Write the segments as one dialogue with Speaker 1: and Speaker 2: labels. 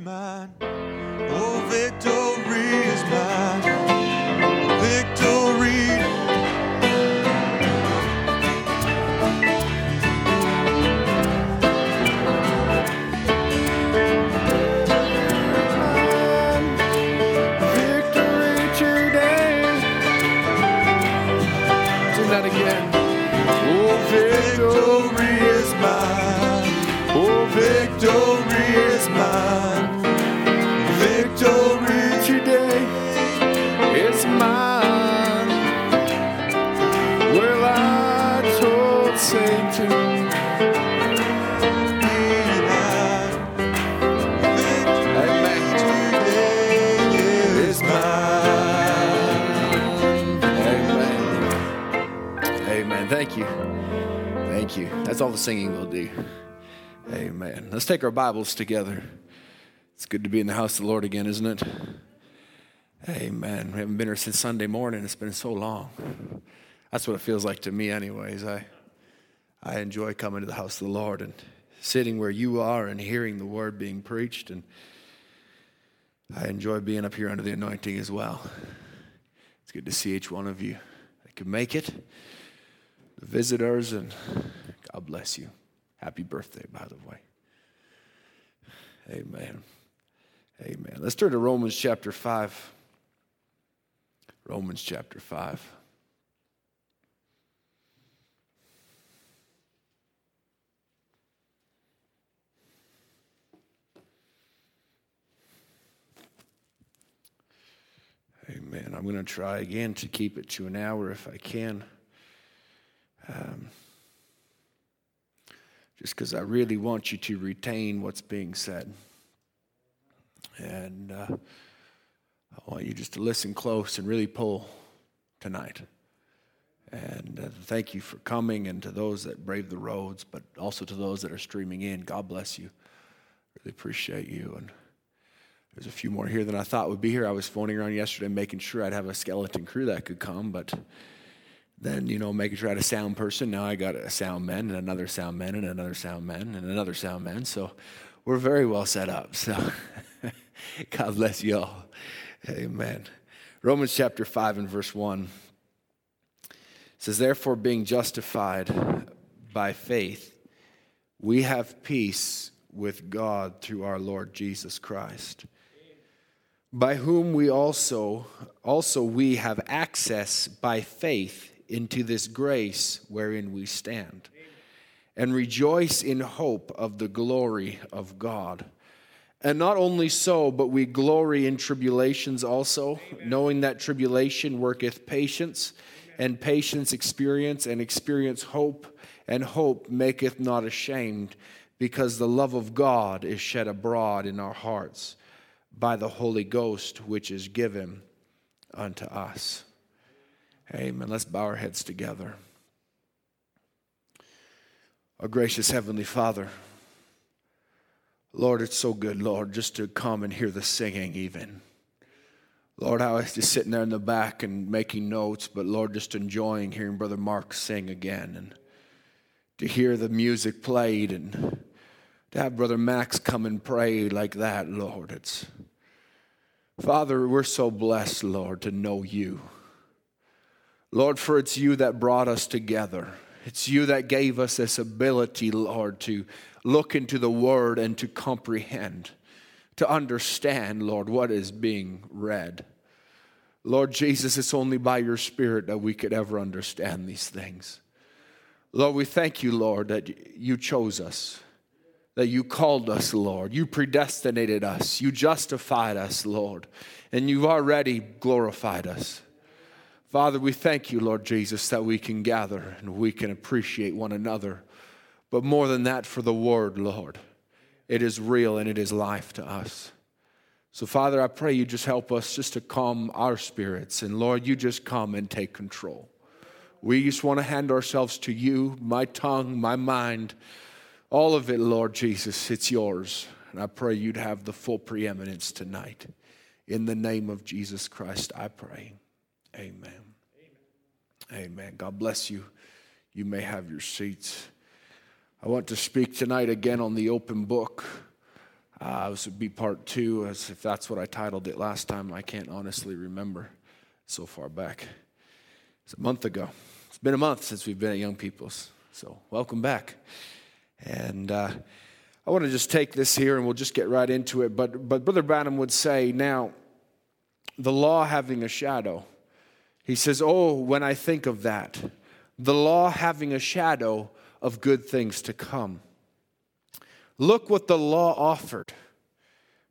Speaker 1: mine.
Speaker 2: That's all the singing will do. Amen. Let's take our Bibles together. It's good to be in the house of the Lord again, isn't it? Amen. We haven't been here since Sunday morning. It's been so long. That's what it feels like to me, anyways. I, I enjoy coming to the house of the Lord and sitting where you are and hearing the word being preached. And I enjoy being up here under the anointing as well. It's good to see each one of you that can make it, the visitors, and God bless you. Happy birthday, by the way. Amen. Amen. Let's turn to Romans chapter 5. Romans chapter 5. Amen. I'm going to try again to keep it to an hour if I can. Um, just because I really want you to retain what's being said. And uh, I want you just to listen close and really pull tonight. And uh, thank you for coming and to those that brave the roads, but also to those that are streaming in. God bless you. Really appreciate you. And there's a few more here than I thought would be here. I was phoning around yesterday making sure I'd have a skeleton crew that could come, but then, you know, making sure I had a sound person. Now I got a sound man and another sound man and another sound man and another sound man. So we're very well set up. So God bless you all. Amen. Romans chapter 5 and verse 1 says, Therefore, being justified by faith, we have peace with God through our Lord Jesus Christ by whom we also also we have access by faith into this grace wherein we stand and rejoice in hope of the glory of God and not only so but we glory in tribulations also knowing that tribulation worketh patience and patience experience and experience hope and hope maketh not ashamed because the love of God is shed abroad in our hearts by the Holy Ghost, which is given unto us. Amen. Let's bow our heads together. Our gracious Heavenly Father, Lord, it's so good, Lord, just to come and hear the singing, even. Lord, I was just sitting there in the back and making notes, but Lord, just enjoying hearing Brother Mark sing again and to hear the music played and to have Brother Max come and pray like that, Lord. It's Father, we're so blessed, Lord, to know you. Lord, for it's you that brought us together. It's you that gave us this ability, Lord, to look into the Word and to comprehend, to understand, Lord, what is being read. Lord Jesus, it's only by your Spirit that we could ever understand these things. Lord, we thank you, Lord, that you chose us, that you called us, Lord. You predestinated us, you justified us, Lord, and you've already glorified us. Father, we thank you, Lord Jesus, that we can gather and we can appreciate one another. But more than that, for the word, Lord, it is real and it is life to us. So, Father, I pray you just help us just to calm our spirits. And Lord, you just come and take control. We just want to hand ourselves to you, my tongue, my mind, all of it, Lord Jesus, it's yours. And I pray you'd have the full preeminence tonight. In the name of Jesus Christ, I pray. Amen. Amen. God bless you. You may have your seats. I want to speak tonight again on the open book. Uh, this would be part two, as if that's what I titled it last time. I can't honestly remember so far back. It's a month ago. It's been a month since we've been at Young People's. So, welcome back. And uh, I want to just take this here and we'll just get right into it. But, but Brother Branham would say, now, the law having a shadow. He says, Oh, when I think of that, the law having a shadow of good things to come. Look what the law offered.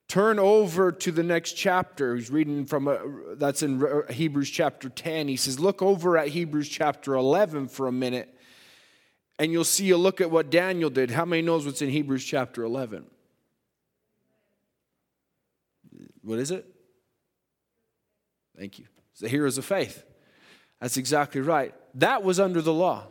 Speaker 2: Turn over to the next chapter. He's reading from a, that's in Hebrews chapter 10. He says, Look over at Hebrews chapter 11 for a minute, and you'll see a look at what Daniel did. How many knows what's in Hebrews chapter 11? What is it? Thank you. It's the heroes of faith. That's exactly right. That was under the law.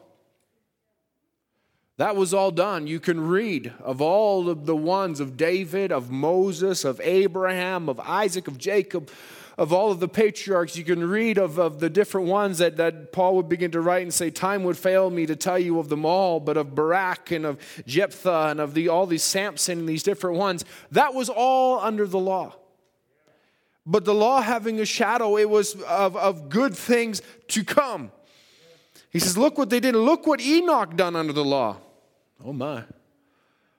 Speaker 2: That was all done. You can read of all of the ones of David, of Moses, of Abraham, of Isaac, of Jacob, of all of the patriarchs. You can read of, of the different ones that, that Paul would begin to write and say, Time would fail me to tell you of them all, but of Barak and of Jephthah and of the, all these Samson and these different ones. That was all under the law. But the law having a shadow, it was of, of good things to come. He says, Look what they did. Look what Enoch done under the law. Oh my.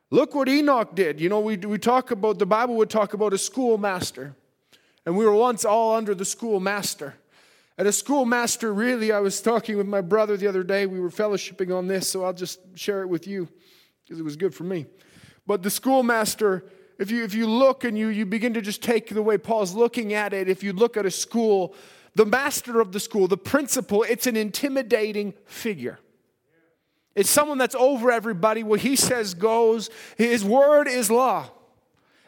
Speaker 2: Look what Enoch did. You know, we, we talk about, the Bible would talk about a schoolmaster. And we were once all under the schoolmaster. And a schoolmaster, really, I was talking with my brother the other day. We were fellowshipping on this, so I'll just share it with you because it was good for me. But the schoolmaster, if you, if you look and you, you begin to just take the way Paul's looking at it, if you look at a school, the master of the school, the principal, it's an intimidating figure. It's someone that's over everybody. What he says goes. His word is law.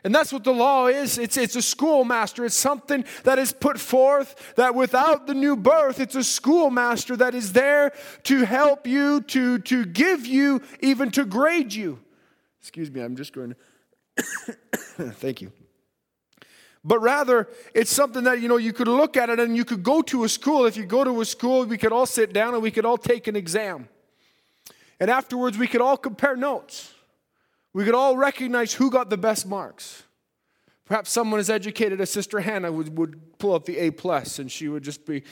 Speaker 2: And that's what the law is. It's, it's a schoolmaster. It's something that is put forth that without the new birth, it's a schoolmaster that is there to help you, to, to give you, even to grade you. Excuse me, I'm just going to. Thank you. But rather, it's something that, you know, you could look at it and you could go to a school. If you go to a school, we could all sit down and we could all take an exam. And afterwards, we could all compare notes. We could all recognize who got the best marks. Perhaps someone as educated as Sister Hannah would, would pull up the A plus and she would just be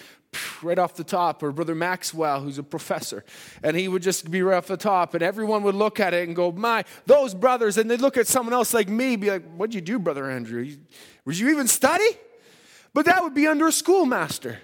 Speaker 2: right off the top, or Brother Maxwell, who's a professor, and he would just be right off the top, and everyone would look at it and go, My, those brothers, and they'd look at someone else like me, be like, What'd you do, Brother Andrew? Would you even study? But that would be under a schoolmaster.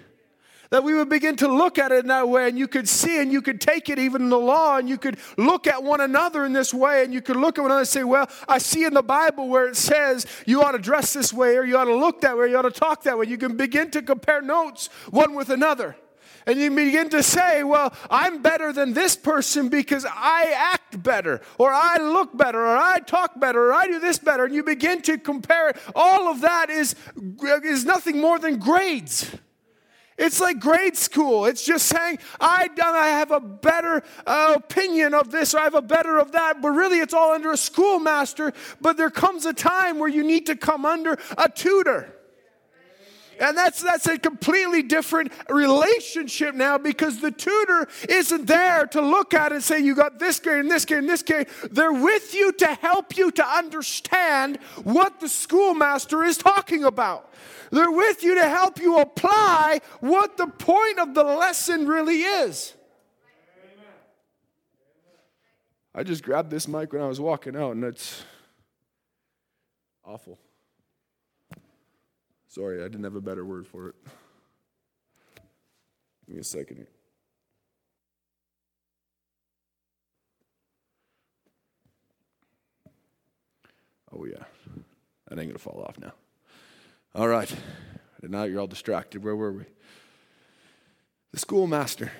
Speaker 2: That we would begin to look at it in that way, and you could see and you could take it even in the law, and you could look at one another in this way, and you could look at one another and say, Well, I see in the Bible where it says you ought to dress this way, or you ought to look that way, or you ought to talk that way. You can begin to compare notes one with another. And you begin to say, Well, I'm better than this person because I act better, or I look better, or I talk better, or I do this better. And you begin to compare it. All of that is, is nothing more than grades. It's like grade school. It's just saying, I, I have a better uh, opinion of this or I have a better of that, but really it's all under a schoolmaster. But there comes a time where you need to come under a tutor. And that's, that's a completely different relationship now because the tutor isn't there to look at and say, You got this grade and this grade and this grade. They're with you to help you to understand what the schoolmaster is talking about. They're with you to help you apply what the point of the lesson really is. I just grabbed this mic when I was walking out, and it's awful. Sorry, I didn't have a better word for it. Give me a second here. Oh, yeah. That ain't going to fall off now. All right. Now you're all distracted. Where were we? The schoolmaster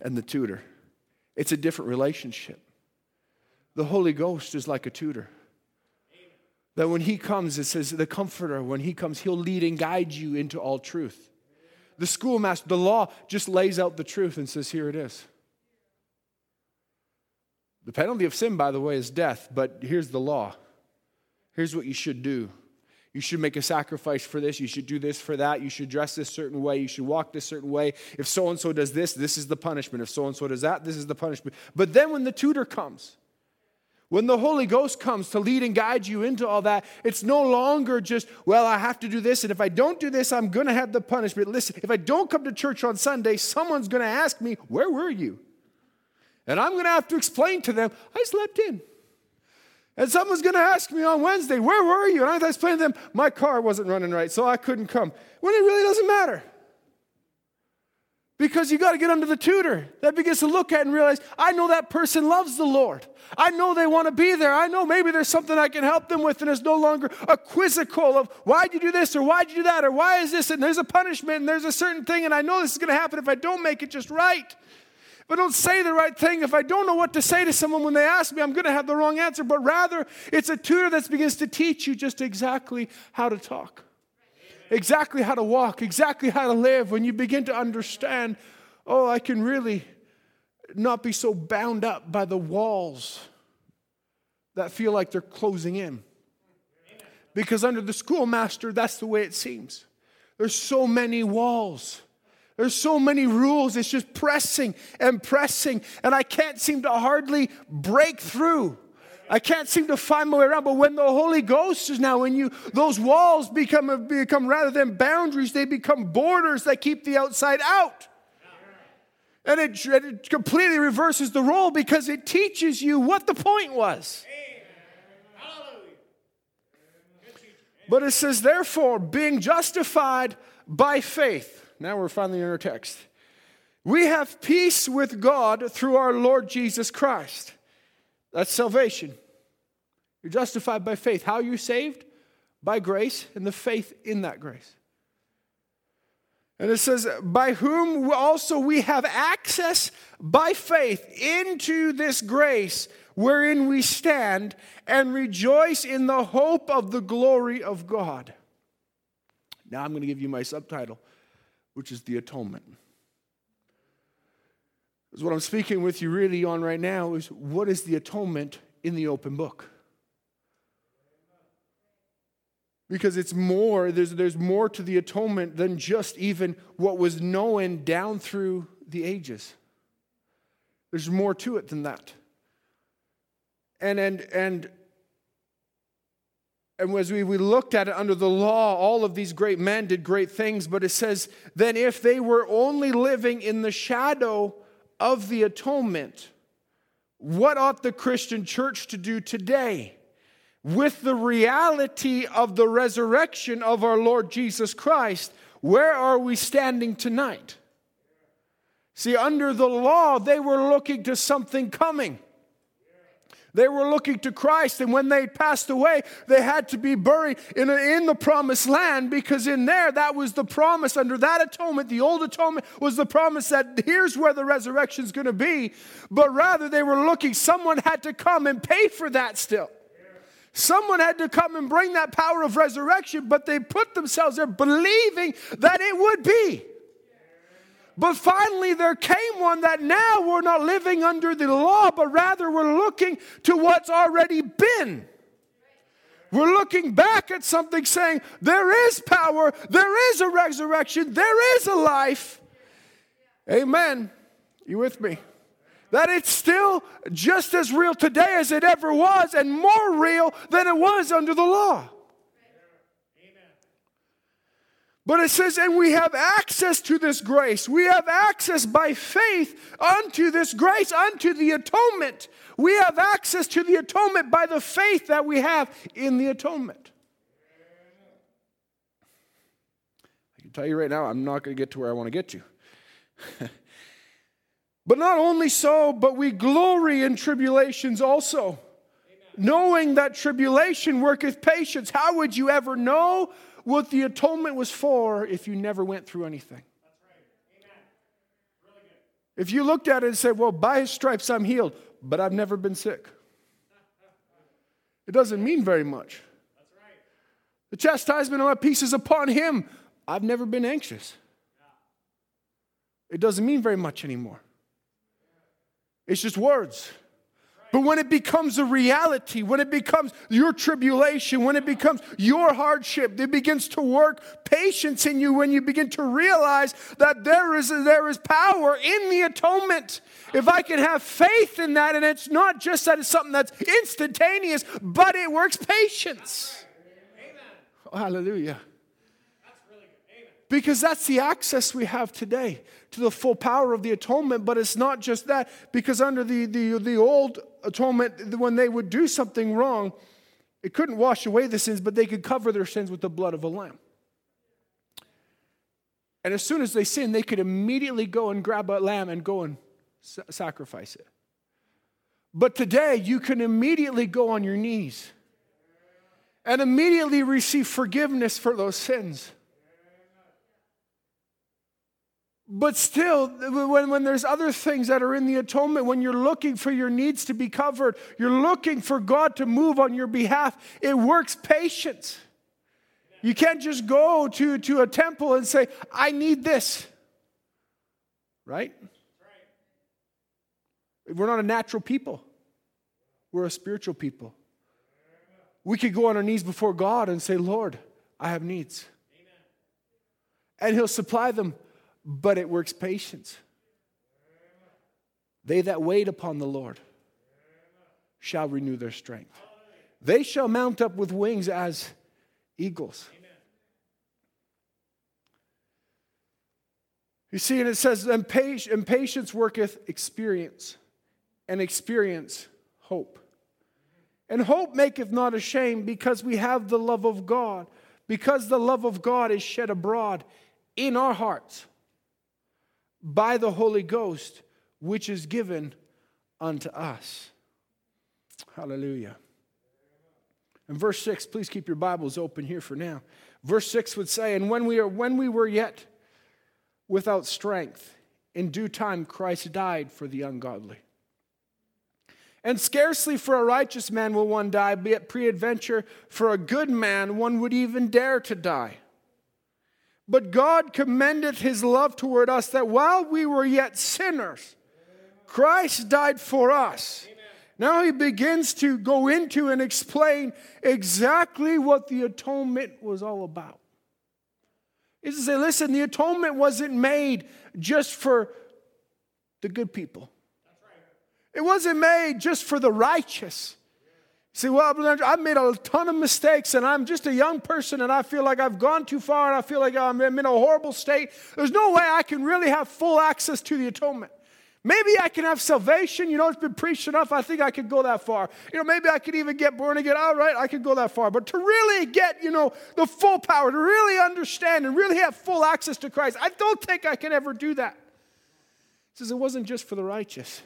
Speaker 2: and the tutor. It's a different relationship. The Holy Ghost is like a tutor. That when He comes, it says, the Comforter, when He comes, He'll lead and guide you into all truth. The schoolmaster, the law, just lays out the truth and says, here it is. The penalty of sin, by the way, is death, but here's the law. Here's what you should do. You should make a sacrifice for this. You should do this for that. You should dress this certain way. You should walk this certain way. If so and so does this, this is the punishment. If so and so does that, this is the punishment. But then when the tutor comes, When the Holy Ghost comes to lead and guide you into all that, it's no longer just, well, I have to do this, and if I don't do this, I'm going to have the punishment. Listen, if I don't come to church on Sunday, someone's going to ask me, Where were you? And I'm going to have to explain to them, I slept in. And someone's going to ask me on Wednesday, Where were you? And I have to explain to them, My car wasn't running right, so I couldn't come. When it really doesn't matter. Because you got to get under the tutor that begins to look at and realize, I know that person loves the Lord. I know they want to be there. I know maybe there's something I can help them with, and it's no longer a quizzical of why'd you do this or why'd you do that or why is this, and there's a punishment and there's a certain thing, and I know this is going to happen if I don't make it just right. If I don't say the right thing, if I don't know what to say to someone when they ask me, I'm going to have the wrong answer. But rather, it's a tutor that begins to teach you just exactly how to talk exactly how to walk, exactly how to live, when you begin to understand, oh, I can really not be so bound up by the walls that feel like they're closing in. Because under the schoolmaster, that's the way it seems. There's so many walls. There's so many rules. It's just pressing and pressing, and I can't seem to hardly break through. I can't seem to find my way around. But when the Holy Ghost is now in you, those walls become, become rather than boundaries, they become borders that keep the outside out. And it, it completely reverses the role because it teaches you what the point was. But it says, therefore, being justified by faith. Now we're finally in our text. We have peace with God through our Lord Jesus Christ that's salvation. You're justified by faith. How are you saved? By grace and the faith in that grace. And it says, by whom also we have access by faith into this grace wherein we stand and rejoice in the hope of the glory of God. Now I'm going to give you my subtitle, which is the atonement. Because what I'm speaking with you really on right now is what is the atonement in the open book? Because it's more, there's, there's more to the atonement than just even what was known down through the ages. There's more to it than that. And, and, and, and as we, we looked at it under the law, all of these great men did great things, but it says, then if they were only living in the shadow of the atonement, what ought the Christian church to do today? With the reality of the resurrection of our Lord Jesus Christ, where are we standing tonight? See, under the law, they were looking to something coming. They were looking to Christ, and when they passed away, they had to be buried in, a, in the promised land because in there, that was the promise. Under that atonement, the old atonement was the promise that here's where the resurrection is going to be. But rather, they were looking, someone had to come and pay for that still. Someone had to come and bring that power of resurrection, but they put themselves there believing that it would be. But finally, there came one that now we're not living under the law, but rather we're looking to what's already been. We're looking back at something saying, there is power, there is a resurrection, there is a life. Amen. You with me? That it's still just as real today as it ever was, and more real than it was under the law. But it says, and we have access to this grace. We have access by faith unto this grace, unto the atonement. We have access to the atonement by the faith that we have in the atonement. I can tell you right now, I'm not going to get to where I want to get you. but not only so, but we glory in tribulations also. Knowing that tribulation worketh patience. How would you ever know what the atonement was for if you never went through anything. If you looked at it and said, Well, by his stripes I'm healed, but I've never been sick, it doesn't mean very much. The chastisement of my peace is upon him. I've never been anxious. It doesn't mean very much anymore. It's just words. But when it becomes a reality, when it becomes your tribulation, when it becomes your hardship, it begins to work patience in you when you begin to realize that there is, there is power in the atonement. If I can have faith in that, and it's not just that it's something that's instantaneous, but it works patience. Oh, hallelujah. Because that's the access we have today to the full power of the atonement. But it's not just that, because under the, the, the old atonement, when they would do something wrong, it couldn't wash away the sins, but they could cover their sins with the blood of a lamb. And as soon as they sinned, they could immediately go and grab a lamb and go and sacrifice it. But today, you can immediately go on your knees and immediately receive forgiveness for those sins. But still, when, when there's other things that are in the atonement, when you're looking for your needs to be covered, you're looking for God to move on your behalf, it works patience. You can't just go to, to a temple and say, I need this. Right? We're not a natural people, we're a spiritual people. We could go on our knees before God and say, Lord, I have needs. And He'll supply them but it works patience. They that wait upon the Lord shall renew their strength. They shall mount up with wings as eagles. You see, and it says, Impatience worketh experience, and experience hope. And hope maketh not ashamed, because we have the love of God, because the love of God is shed abroad in our hearts by the Holy Ghost, which is given unto us. Hallelujah. And verse 6, please keep your Bibles open here for now. Verse 6 would say, And when we, are, when we were yet without strength, in due time Christ died for the ungodly. And scarcely for a righteous man will one die, but peradventure for a good man one would even dare to die. But God commendeth his love toward us that while we were yet sinners, Christ died for us. Now he begins to go into and explain exactly what the atonement was all about. He says, listen, the atonement wasn't made just for the good people. It wasn't made just for the righteous. See, well, I've made a ton of mistakes and I'm just a young person and I feel like I've gone too far and I feel like I'm in a horrible state. There's no way I can really have full access to the atonement. Maybe I can have salvation. You know, it's been preached enough. I think I could go that far. You know, maybe I could even get born again. All right, I could go that far. But to really get, you know, the full power, to really understand and really have full access to Christ, I don't think I can ever do that. He says it wasn't just for the righteous,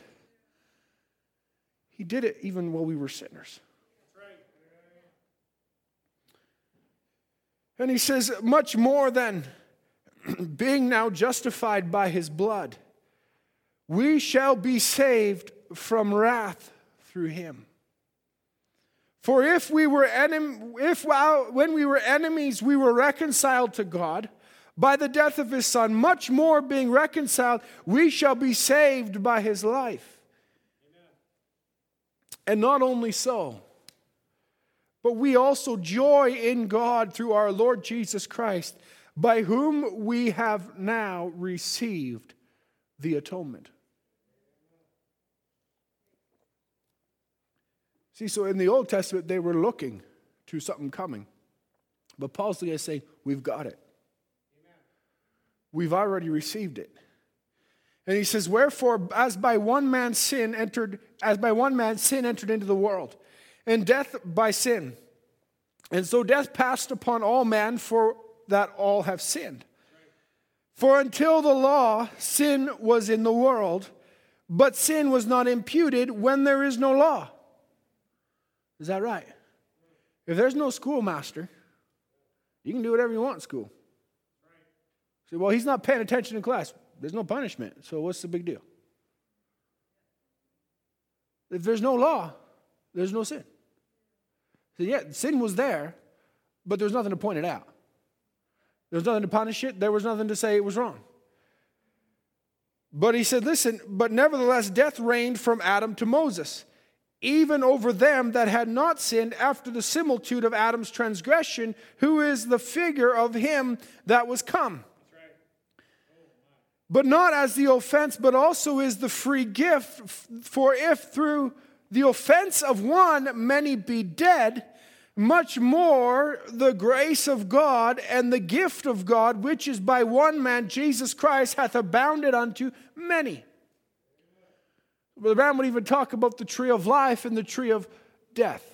Speaker 2: He did it even while we were sinners. And he says, much more than being now justified by his blood, we shall be saved from wrath through him. For if we were enem- if while, when we were enemies we were reconciled to God by the death of his son, much more being reconciled, we shall be saved by his life. Amen. And not only so, but we also joy in God through our Lord Jesus Christ, by whom we have now received the atonement. See, so in the Old Testament, they were looking to something coming. But Paul's going to say, We've got it. We've already received it. And he says, Wherefore, as by one man sin entered, as by one man sin entered into the world, and death by sin. And so death passed upon all men, for that all have sinned. For until the law, sin was in the world, but sin was not imputed when there is no law. Is that right? If there's no schoolmaster, you can do whatever you want in school. Say, well, he's not paying attention in class. There's no punishment, so what's the big deal? If there's no law, there's no sin. So, yeah, sin was there, but there was nothing to point it out. There was nothing to punish it, there was nothing to say it was wrong. But he said, Listen, but nevertheless, death reigned from Adam to Moses, even over them that had not sinned after the similitude of Adam's transgression, who is the figure of him that was come. But not as the offense, but also is the free gift. For if through the offense of one many be dead, much more the grace of God and the gift of God, which is by one man, Jesus Christ, hath abounded unto many. Brother Branham would even talk about the tree of life and the tree of death.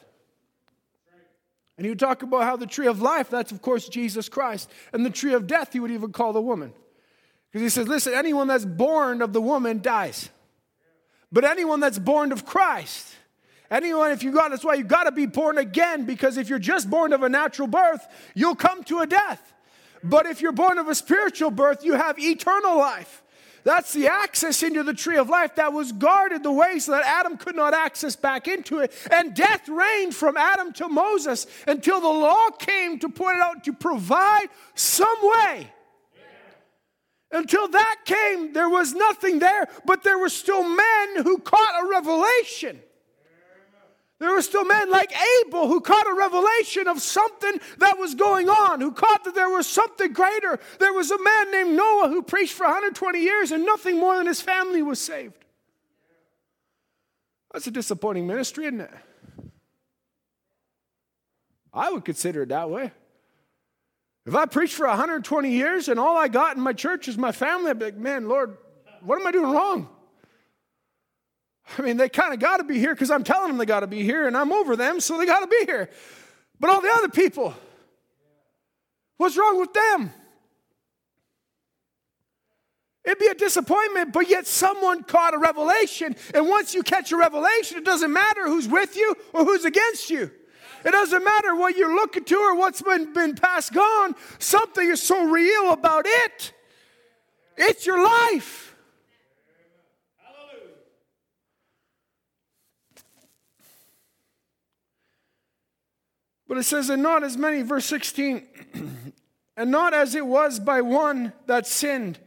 Speaker 2: And he would talk about how the tree of life, that's of course Jesus Christ. And the tree of death, he would even call the woman. Because he says, listen, anyone that's born of the woman dies. But anyone that's born of Christ, anyone, if you got, that's why you got to be born again, because if you're just born of a natural birth, you'll come to a death. But if you're born of a spiritual birth, you have eternal life. That's the access into the tree of life that was guarded the way so that Adam could not access back into it. And death reigned from Adam to Moses until the law came to point it out to provide some way. Until that came, there was nothing there, but there were still men who caught a revelation. There were still men like Abel who caught a revelation of something that was going on, who caught that there was something greater. There was a man named Noah who preached for 120 years and nothing more than his family was saved. That's a disappointing ministry, isn't it? I would consider it that way. If I preached for 120 years and all I got in my church is my family, I'd be like, man, Lord, what am I doing wrong? I mean, they kind of got to be here because I'm telling them they got to be here and I'm over them, so they got to be here. But all the other people, what's wrong with them? It'd be a disappointment, but yet someone caught a revelation. And once you catch a revelation, it doesn't matter who's with you or who's against you. It doesn't matter what you're looking to or what's been, been passed gone. Something is so real about it. It's your life. But it says, and not as many, verse 16, and not as it was by one that sinned,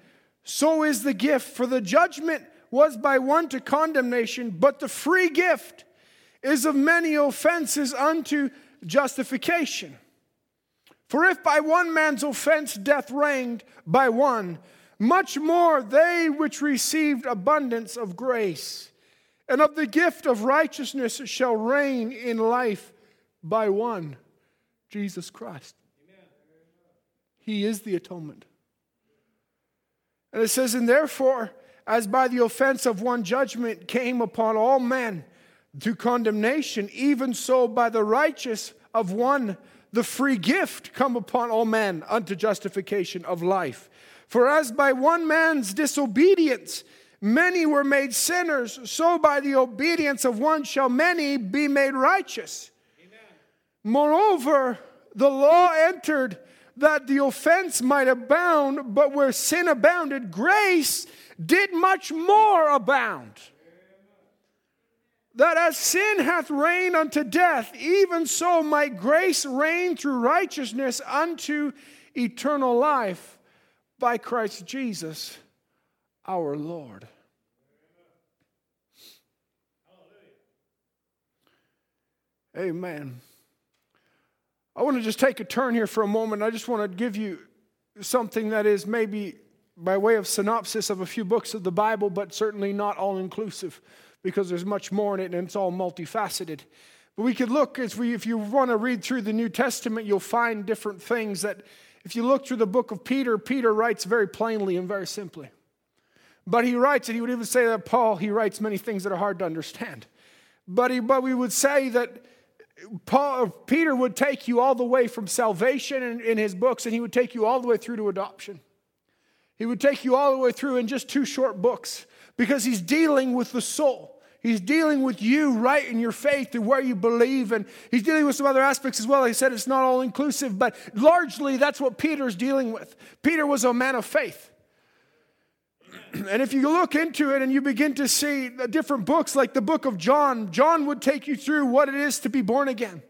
Speaker 2: so is the gift. For the judgment was by one to condemnation, but the free gift is of many offenses unto justification. For if by one man's offense death reigned by one, much more they which received abundance of grace and of the gift of righteousness shall reign in life by one, Jesus Christ. Amen. He is the atonement. And it says, And therefore, as by the offense of one judgment came upon all men to condemnation, even so by the righteous of one the free gift come upon all men unto justification of life. For as by one man's disobedience many were made sinners, so by the obedience of one shall many be made righteous. Moreover, the law entered that the offense might abound, but where sin abounded, grace did much more abound. That as sin hath reigned unto death, even so might grace reign through righteousness unto eternal life by Christ Jesus our Lord. Amen. I want to just take a turn here for a moment. I just want to give you something that is maybe by way of synopsis of a few books of the Bible, but certainly not all inclusive because there's much more in it and it's all multifaceted. But we could look as we, if you want to read through the New Testament, you'll find different things that, if you look through the book of Peter, Peter writes very plainly and very simply. But he writes, and he would even say that Paul, he writes many things that are hard to understand. But, he, but we would say that Paul, Peter would take you all the way from salvation in, in his books, and he would take you all the way through to adoption. He would take you all the way through in just two short books because he's dealing with the soul. He's dealing with you right in your faith and where you believe, and he's dealing with some other aspects as well. He said it's not all inclusive, but largely that's what Peter's dealing with. Peter was a man of faith. And if you look into it and you begin to see the different books, like the book of John, John would take you through what it is to be born again,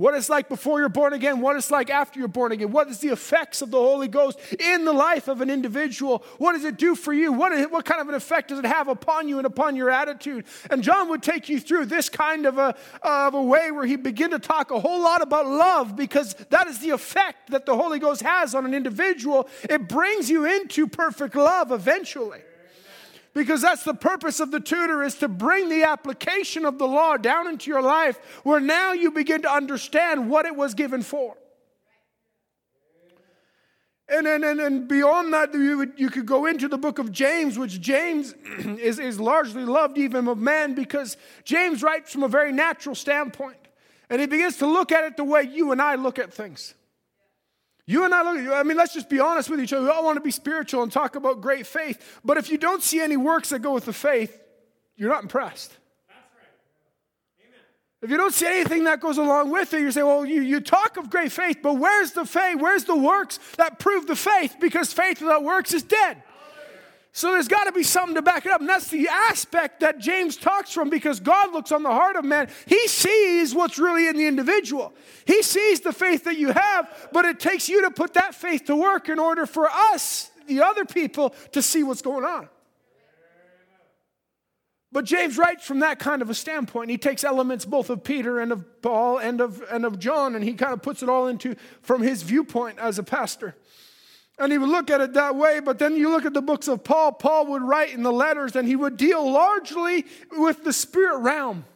Speaker 2: what it's like before you're born again, what it's like after you're born again, what is the effects of the Holy Ghost in the life of an individual, what does it do for you, what, is, what kind of an effect does it have upon you and upon your attitude. And John would take you through this kind of a, of a way where he begin to talk a whole lot about love because that is the effect that the Holy Ghost has on an individual. It brings you into perfect love eventually because that's the purpose of the tutor is to bring the application of the law down into your life where now you begin to understand what it was given for and, and, and, and beyond that, you, would, you could go into the book of James, which James is, is largely loved even of man because James writes from a very natural standpoint. And he begins to look at it the way you and I look at things. You and I look, I mean, let's just be honest with each other. We all want to be spiritual and talk about great faith. But if you don't see any works that go with the faith, you're not impressed. If you don't see anything that goes along with it, you say, well, you, you talk of great faith, but where's the faith? Where's the works that prove the faith? Because faith without works is dead. So there's got to be something to back it up. And that's the aspect that James talks from because God looks on the heart of man. He sees what's really in the individual. He sees the faith that you have, but it takes you to put that faith to work in order for us, the other people, to see what's going on. But James writes from that kind of a standpoint. He takes elements both of Peter and of Paul and of, and of John, and he kind of puts it all into from his viewpoint as a pastor. And he would look at it that way, but then you look at the books of Paul, Paul would write in the letters and he would deal largely with the spirit realm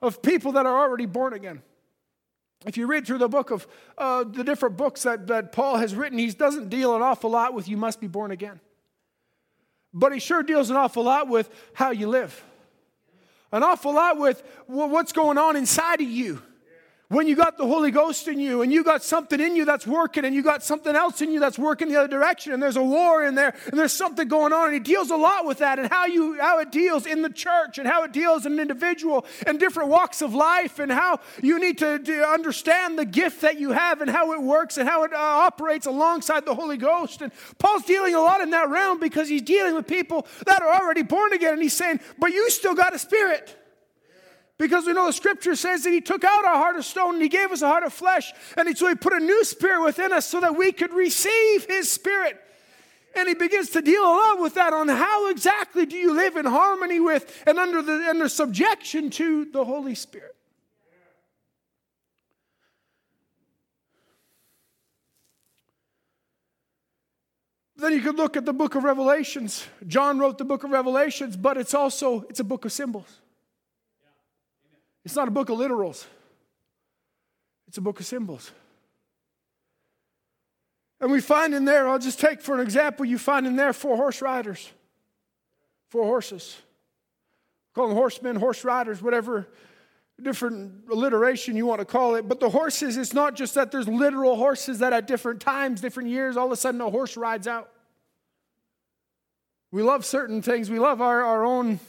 Speaker 2: of people that are already born again. If you read through the book of uh, the different books that, that Paul has written, he doesn't deal an awful lot with you must be born again. But he sure deals an awful lot with how you live, an awful lot with what's going on inside of you when you got the Holy Ghost in you and you got something in you that's working and you got something else in you that's working the other direction and there's a war in there and there's something going on and he deals a lot with that and how you how it deals in the church and how it deals in an individual and different walks of life and how you need to, to understand the gift that you have and how it works and how it uh, operates alongside the Holy Ghost. And Paul's dealing a lot in that realm because he's dealing with people that are already born again and he's saying but you still got a spirit because we know the scripture says that he took out our heart of stone and he gave us a heart of flesh. And so he put a new spirit within us so that we could receive his spirit. And he begins to deal a lot with that on how exactly do you live in harmony with and under the under subjection to the Holy Spirit. Then you could look at the book of Revelations. John wrote the book of Revelations, but it's also it's a book of symbols. It's not a book of literals, it's a book of symbols. And we find in there, I'll just take for an example, you find in there four horse riders, four horses. Call them horsemen, horse riders, whatever different alliteration you want to call it. But the horses, it's not just that there's literal horses that at different times, different years, all of a sudden a horse rides out. We love certain things. We love our, our own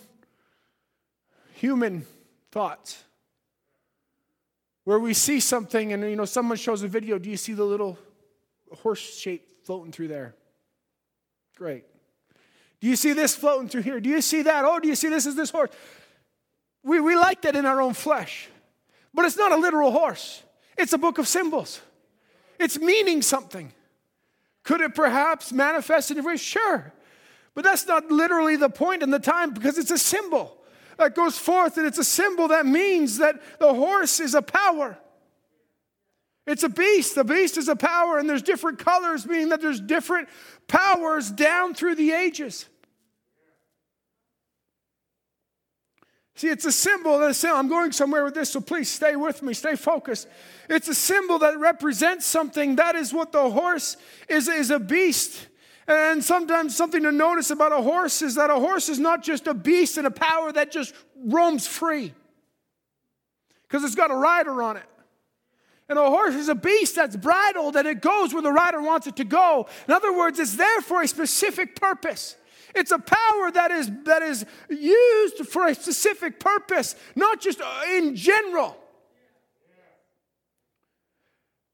Speaker 2: human thoughts where we see something and you know someone shows a video do you see the little horse shape floating through there? Great. Do you see this floating through here? Do you see that? Oh do you see this is this horse? We, we like that in our own flesh but it's not a literal horse. It's a book of symbols. It's meaning something. Could it perhaps manifest in a way? Sure but that's not literally the point in the time because it's a symbol that goes forth, and it's a symbol that means that the horse is a power. It's a beast. The beast is a power, and there's different colors, meaning that there's different powers down through the ages. See, it's a symbol that I'm going somewhere with this, so please stay with me, stay focused. It's a symbol that represents something. That is what the horse is, is a beast. And sometimes something to notice about a horse is that a horse is not just a beast and a power that just roams free, because it's got a rider on it. And a horse is a beast that's bridled and it goes where the rider wants it to go. In other words, it's there for a specific purpose. It's a power that is, that is used for a specific purpose, not just uh, in general.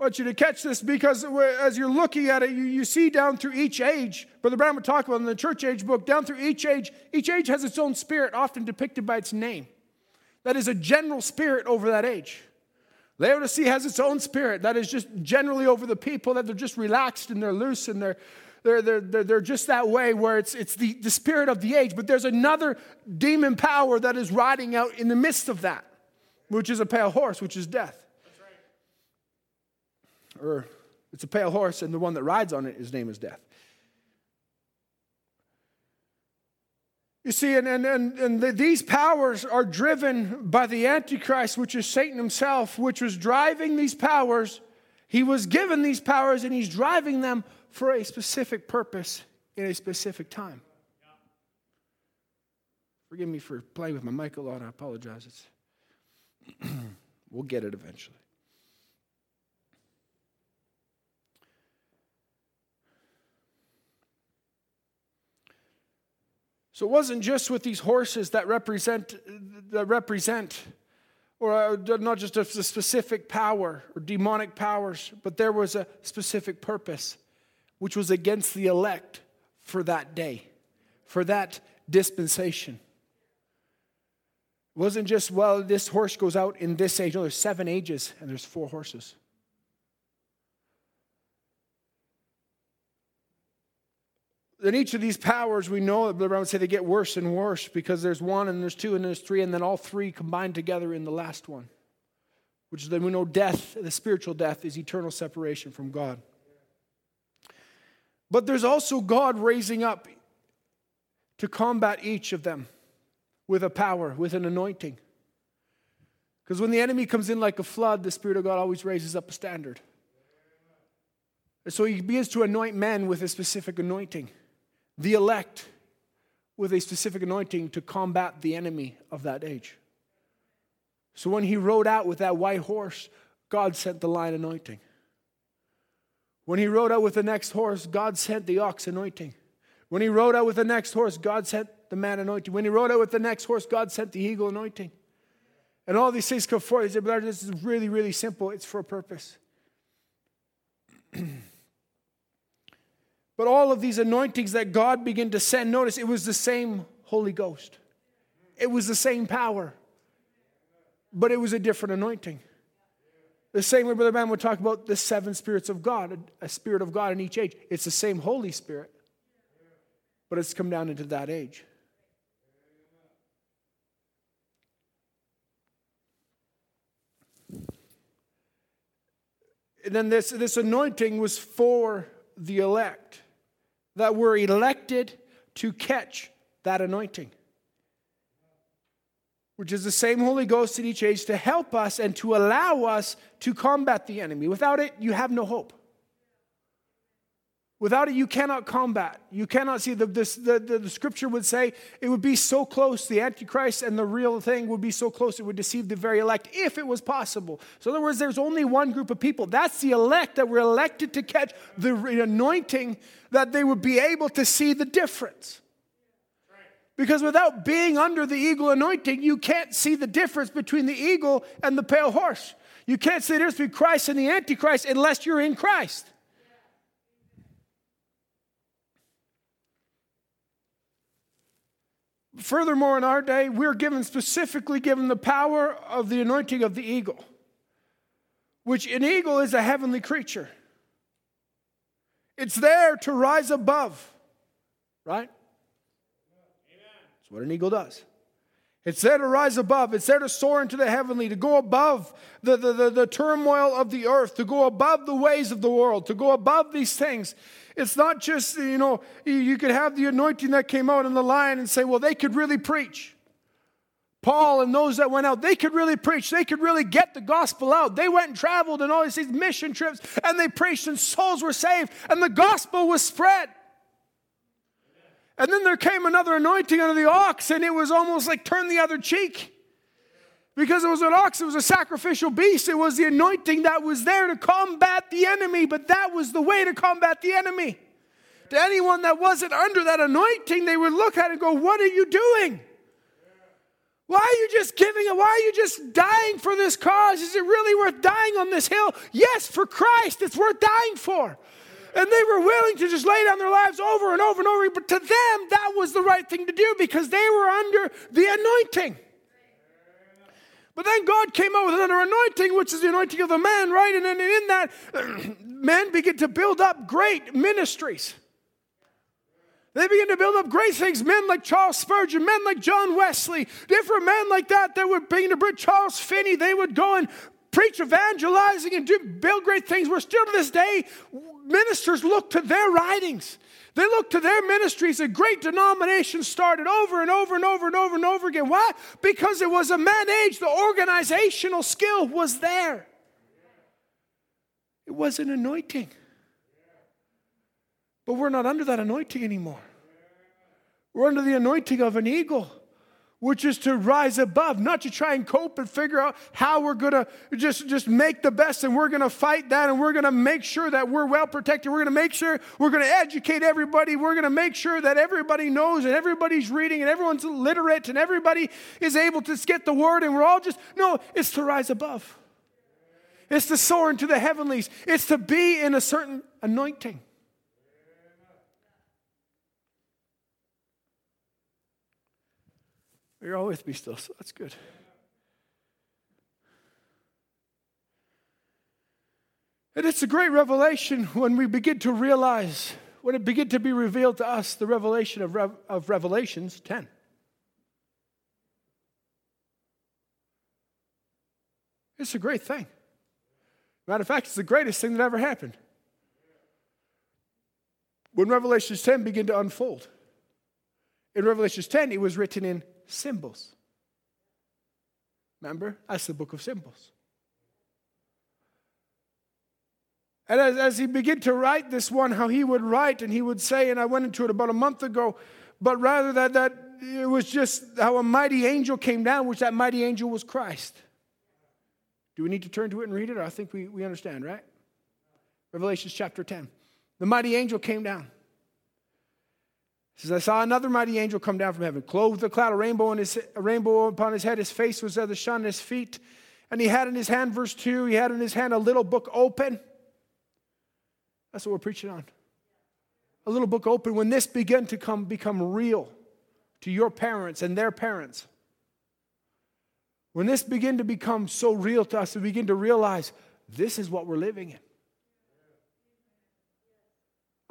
Speaker 2: I want you to catch this because as you're looking at it, you, you see down through each age, Brother Branham would talk about in the church age book, down through each age, each age has its own spirit, often depicted by its name. That is a general spirit over that age. Laodicea has its own spirit that is just generally over the people, that they're just relaxed and they're loose and they're, they're, they're, they're, they're just that way where it's, it's the, the spirit of the age. But there's another demon power that is riding out in the midst of that, which is a pale horse, which is death. Or it's a pale horse, and the one that rides on it, his name is death. You see, and, and, and, and the, these powers are driven by the Antichrist, which is Satan himself, which was driving these powers. He was given these powers and he's driving them for a specific purpose in a specific time. Forgive me for playing with my mic a lot. I apologize. We'll get it eventually. So it wasn't just with these horses that represent, that represent or uh, not just a specific power or demonic powers, but there was a specific purpose, which was against the elect for that day, for that dispensation. It wasn't just, well, this horse goes out in this age. No, there's seven ages and there's four horses. In each of these powers, we know that would say they get worse and worse because there's one and there's two and there's three, and then all three combined together in the last one, which is then we know death, the spiritual death, is eternal separation from God. But there's also God raising up to combat each of them with a power, with an anointing. Because when the enemy comes in like a flood, the Spirit of God always raises up a standard. And so he begins to anoint men with a specific anointing the elect with a specific anointing to combat the enemy of that age. So when he rode out with that white horse, God sent the lion anointing. When he rode out with the next horse, God sent the ox anointing. When he rode out with the next horse, God sent the man anointing. When he rode out with the next horse, God sent the eagle anointing. And all these things come forth. He said, but this is really, really simple. It's for a purpose. But all of these anointings that God began to send, notice it was the same Holy Ghost. It was the same power, but it was a different anointing. The same way Brother Branham would talk about the seven spirits of God, a spirit of God in each age. It's the same Holy Spirit, but it's come down into that age. And then this, this anointing was for the elect that were elected to catch that anointing, which is the same Holy Ghost in each age to help us and to allow us to combat the enemy. Without it, you have no hope. Without it, you cannot combat. You cannot see. The, the, the, the, scripture would say it would be so close, the Antichrist and the real thing would be so close, it would deceive the very elect if it was possible. So, in other words, there's only one group of people. That's the elect that were elected to catch the anointing that they would be able to see the difference. Because without being under the eagle anointing, you can't see the difference between the eagle and the pale horse. You can't see the difference between Christ and the Antichrist unless you're in Christ. Furthermore, in our day, we're given specifically given the power of the anointing of the eagle, which an eagle is a heavenly creature. It's there to rise above, right? That's what an eagle does. It's there to rise above. It's there to soar into the heavenly, to go above the, the, the, the, turmoil of the earth, to go above the ways of the world, to go above these things. It's not just, you know, you could have the anointing that came out in the lion and say, well, they could really preach. Paul and those that went out, they could really preach. They could really get the gospel out. They went and traveled and all these mission trips and they preached and souls were saved and the gospel was spread. And then there came another anointing under the ox and it was almost like turn the other cheek. Because it was an ox, it was a sacrificial beast. It was the anointing that was there to combat the enemy, but that was the way to combat the enemy. To anyone that wasn't under that anointing, they would look at it and go, What are you doing? Why are you just giving it? Why are you just dying for this cause? Is it really worth dying on this hill? Yes, for Christ, it's worth dying for. And they were willing to just lay down their lives over and over and over. But to them, that was the right thing to do because they were under the anointing. But then God came out with another anointing, which is the anointing of the man, right? And then in that, men begin to build up great ministries. They begin to build up great things. Men like Charles Spurgeon, men like John Wesley, different men like that that would begin to bring Charles Finney. They would go and preach evangelizing and do build great things. We're still to this day, ministers look to their writings. They look to their ministries. A great denomination started over and over and over and over and over again. Why? Because it was a man age. The organizational skill was there. It was an anointing. But we're not under that anointing anymore. We're under the anointing of an eagle, which is to rise above, not to try and cope and figure out how we're going to just, just make the best and we're going to fight that and we're going to make sure that we're well protected. We're going to make sure we're going to educate everybody. We're going to make sure that everybody knows and everybody's reading and everyone's literate and everybody is able to get the word and we're all just, no, it's to rise above. It's to soar into the heavenlies. It's to be in a certain anointing. You're all with me still, so that's good. And it's a great revelation when we begin to realize, when it begin to be revealed to us, the revelation of, Rev- of Revelations 10. It's a great thing. Matter of fact, it's the greatest thing that ever happened. When Revelations 10 began to unfold, in Revelations 10, it was written in symbols. Remember? That's the book of symbols. And as, as he began to write this one, how he would write, and he would say, and I went into it about a month ago, but rather that, that it was just how a mighty angel came down, which that mighty angel was Christ. Do we need to turn to it and read it? I think we, we understand, right? Revelations chapter 10. The mighty angel came down says, I saw another mighty angel come down from heaven, clothed with a cloud, a rainbow, on his, a rainbow upon his head. His face was as the sun, his feet. And he had in his hand, verse 2, he had in his hand a little book open. That's what we're preaching on. A little book open. When this began to come, become real to your parents and their parents, when this began to become so real to us, we begin to realize this is what we're living in.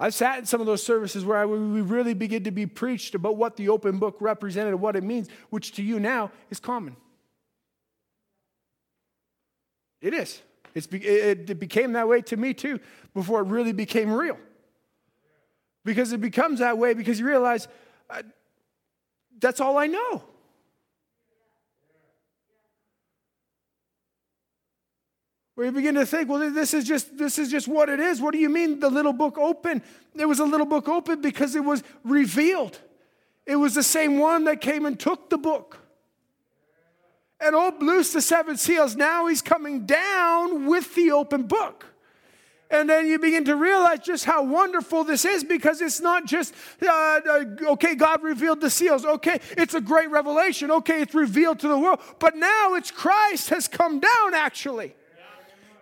Speaker 2: I've sat in some of those services where I, we really begin to be preached about what the open book represented and what it means, which to you now is common. It is. It's, it, it became that way to me too before it really became real. Because it becomes that way because you realize uh, that's all I know. Where you begin to think, well, this is just this is just what it is. What do you mean the little book open? There was a little book open because it was revealed. It was the same one that came and took the book. And opened loose the seven seals. Now he's coming down with the open book. And then you begin to realize just how wonderful this is because it's not just, uh, uh, okay, God revealed the seals. Okay, it's a great revelation. Okay, it's revealed to the world. But now it's Christ has come down actually.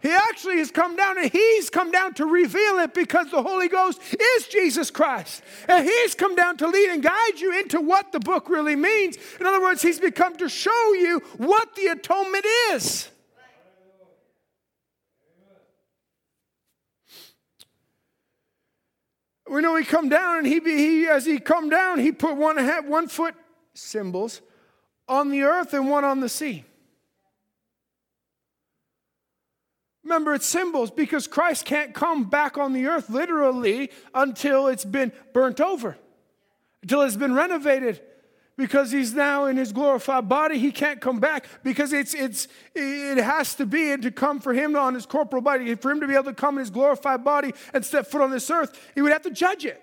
Speaker 2: He actually has come down and he's come down to reveal it because the Holy Ghost is Jesus Christ. And he's come down to lead and guide you into what the book really means. In other words, he's become to show you what the atonement is. We know he come down and he, be, he as he come down, he put one, one foot symbols on the earth and one on the sea. Remember, it's symbols because Christ can't come back on the earth literally until it's been burnt over, until it's been renovated. Because he's now in his glorified body, he can't come back because it's, it's, it has to be and to come for him on his corporal body. For him to be able to come in his glorified body and step foot on this earth, he would have to judge it.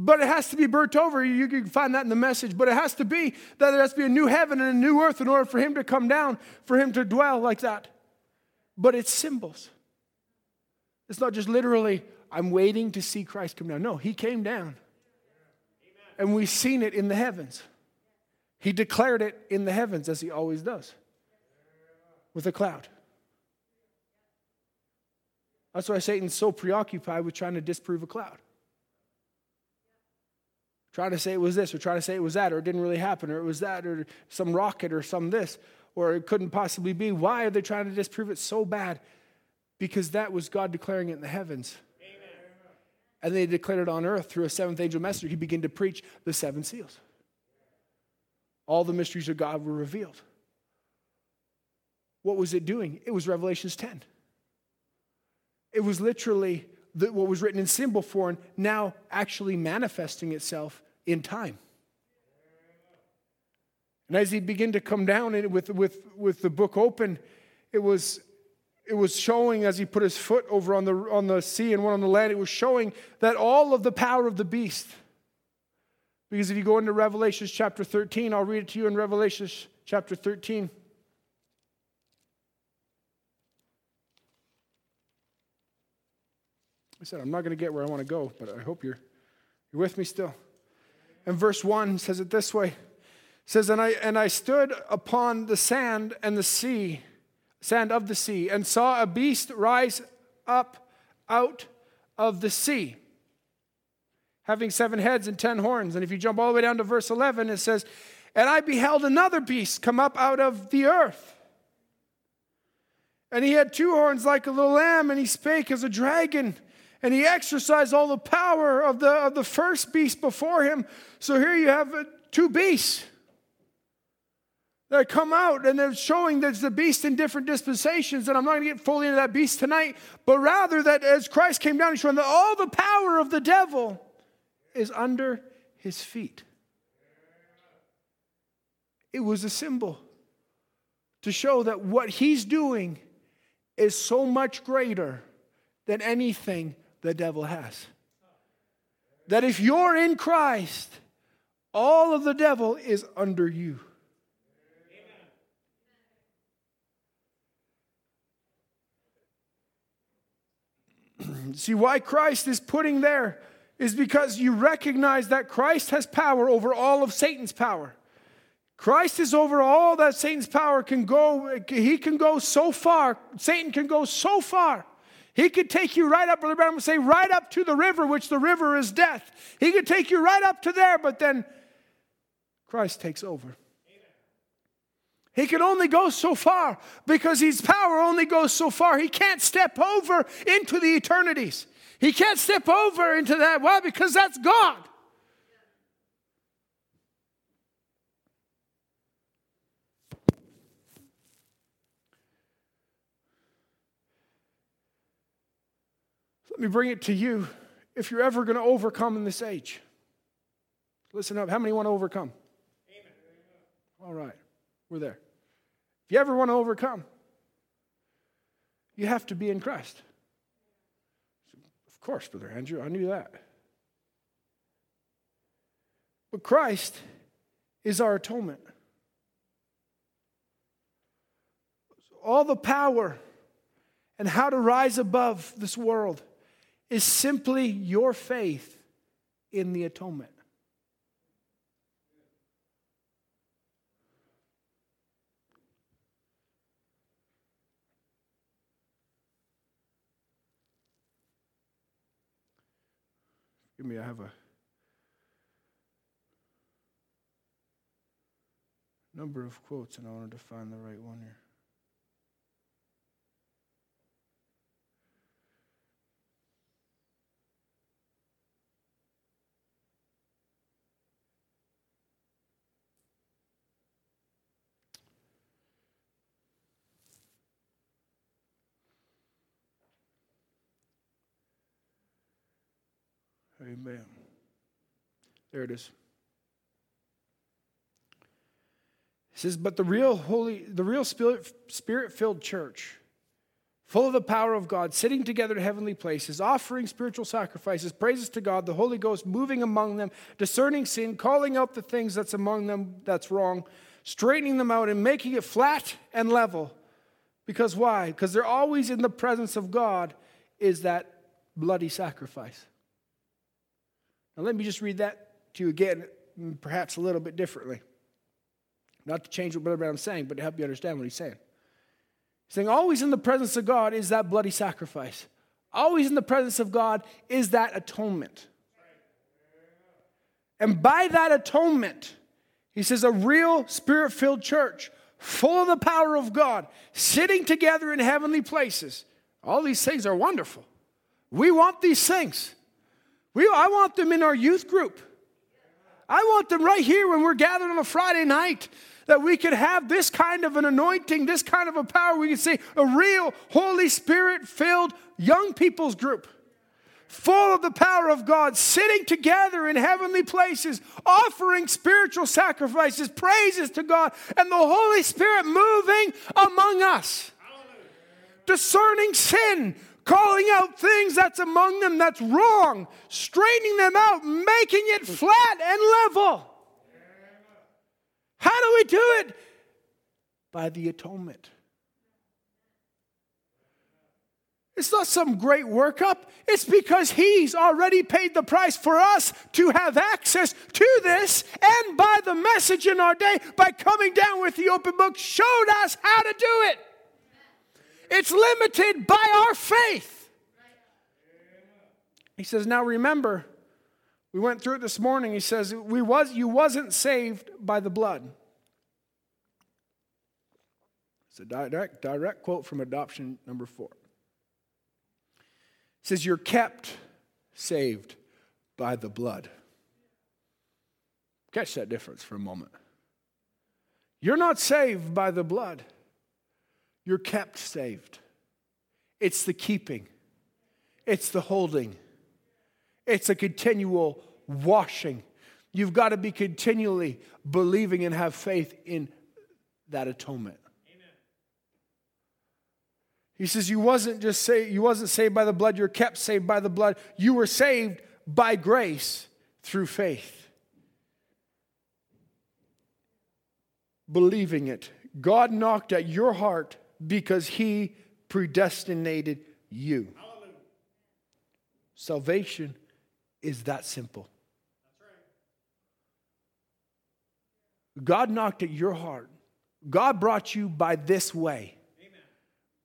Speaker 2: But it has to be burnt over. You can find that in the message. But it has to be that there has to be a new heaven and a new earth in order for him to come down, for him to dwell like that. But it's symbols. It's not just literally, I'm waiting to see Christ come down. No, he came down. And we've seen it in the heavens. He declared it in the heavens, as he always does, with a cloud. That's why Satan's so preoccupied with trying to disprove a cloud trying to say it was this, or trying to say it was that, or it didn't really happen, or it was that, or some rocket, or some this, or it couldn't possibly be. Why are they trying to disprove it so bad? Because that was God declaring it in the heavens. And they declared it on earth through a seventh angel messenger. He began to preach the seven seals. All the mysteries of God were revealed. What was it doing? It was Revelations 10. It was literally the, what was written in symbol form now actually manifesting itself in time. And as he began to come down and with, with, with the book open, it was, it was showing as he put his foot over on the, on the sea and one on the land, it was showing that all of the power of the beast. Because if you go into Revelation chapter 13, I'll read it to you in Revelation chapter 13. I said, I'm not going to get where I want to go, but I hope you're, you're with me still. And verse 1 says it this way. It says, and I, and I stood upon the sand and the sea, sand of the sea, and saw a beast rise up out of the sea, having seven heads and ten horns. And if you jump all the way down to verse 11, it says, And I beheld another beast come up out of the earth. And he had two horns like a little lamb, and he spake as a dragon and he exercised all the power of the, of the first beast before him. So here you have uh, two beasts that come out and they're showing there's the beast in different dispensations. And I'm not going to get fully into that beast tonight, but rather that as Christ came down, he's showing that all the power of the devil is under his feet. It was a symbol to show that what he's doing is so much greater than anything the devil has. That if you're in Christ, all of the devil is under you. See, why Christ is putting there is because you recognize that Christ has power over all of Satan's power. Christ is over all that Satan's power can go. He can go so far. Satan can go so far he could take you right up, Brother Branham would say, right up to the river, which the river is death. He could take you right up to there, but then Christ takes over. He can only go so far because his power only goes so far. He can't step over into the eternities. He can't step over into that. Why? Because that's God. Let me bring it to you if you're ever going to overcome in this age. Listen up. How many want to overcome? Amen. All right. We're there. If you ever want to overcome, you have to be in Christ. Of course, Brother Andrew, I knew that. But Christ is our atonement. All the power and how to rise above this world is simply your faith in the atonement. Give me, I have a number of quotes, and I wanted to find the right one here. Amen. There it is. It says, but the real holy, the real spirit filled church, full of the power of God, sitting together in heavenly places, offering spiritual sacrifices, praises to God, the Holy Ghost moving among them, discerning sin, calling out the things that's among them that's wrong, straightening them out, and making it flat and level. Because why? Because they're always in the presence of God, is that bloody sacrifice. Now, let me just read that to you again, mm, perhaps a little bit differently. Not to change what Brother Branham's saying, but to help you understand what he's saying. He's saying, always in the presence of God is that bloody sacrifice. Always in the presence of God is that atonement. And by that atonement, he says, a real spirit filled church, full of the power of God, sitting together in heavenly places. All these things are wonderful. We want these things. We, I want them in our youth group. I want them right here when we're gathered on a Friday night that we could have this kind of an anointing, this kind of a power. We could see a real Holy Spirit filled young people's group, full of the power of God, sitting together in heavenly places, offering spiritual sacrifices, praises to God, and the Holy Spirit moving among us, discerning sin. Calling out things that's among them that's wrong, straightening them out, making it flat and level. How do we do it? By the atonement. It's not some great workup. It's because He's already paid the price for us to have access to this. And by the message in our day, by coming down with the open book, showed us how to do it. It's limited by our faith. He says, Now remember, we went through it this morning. He says, we was, You wasn't saved by the blood. It's a direct, direct quote from adoption number four. It says, You're kept saved by the blood. Catch that difference for a moment. You're not saved by the blood, you're kept saved. It's the keeping, it's the holding, it's a continual washing. You've got to be continually believing and have faith in that atonement. He says you wasn't just say you wasn't saved by the blood, you're kept saved by the blood. You were saved by grace through faith. Believing it. God knocked at your heart because he predestinated you. Hallelujah. Salvation is that simple. God knocked at your heart. God brought you by this way.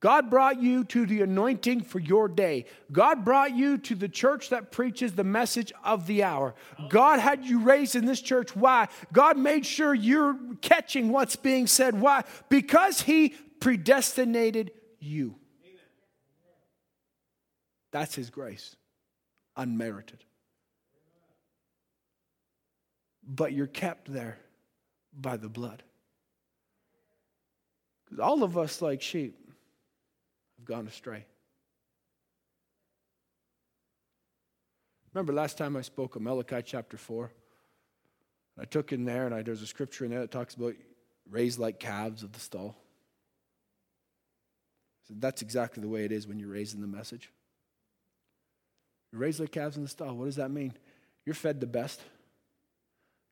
Speaker 2: God brought you to the anointing for your day. God brought you to the church that preaches the message of the hour. God had you raised in this church. Why? God made sure you're catching what's being said. Why? Because He predestinated you. That's His grace, unmerited. But you're kept there by the blood. Because all of us, like sheep, have gone astray. Remember last time I spoke of Malachi chapter 4? I took in there, and I, there's a scripture in there that talks about raised like calves of the stall. So that's exactly the way it is when you're raised in the message. You're raised like calves in the stall. What does that mean? You're fed the best.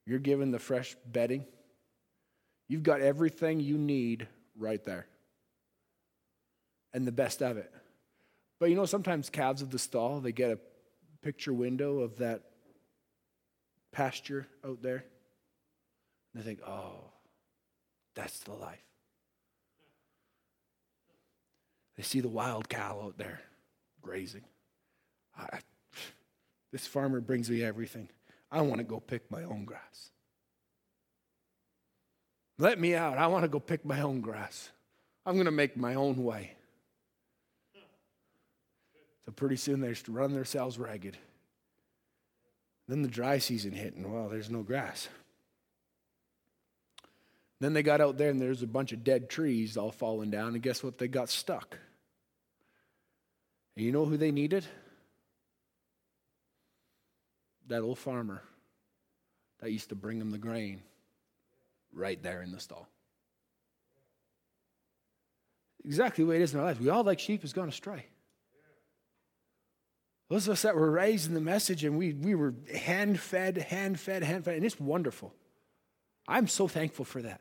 Speaker 2: You're given the fresh bedding. You've got everything you need right there and the best of it. But you know, sometimes calves of the stall, they get a picture window of that pasture out there. And they think, oh, that's the life. They see the wild cow out there grazing. I, this farmer brings me everything. I want to go pick my own grass. Let me out. I want to go pick my own grass. I'm going to make my own way. So pretty soon they just run themselves ragged. Then the dry season hit, and well, there's no grass. Then they got out there, and there's a bunch of dead trees all falling down, and guess what? They got stuck. And you know who they needed? That old farmer that used to bring them the grain right there in the stall. Exactly the way it is in our lives. We all, like sheep, has gone astray. Those of us that were raised in the message and we, we were hand fed, hand fed, hand fed, and it's wonderful. I'm so thankful for that.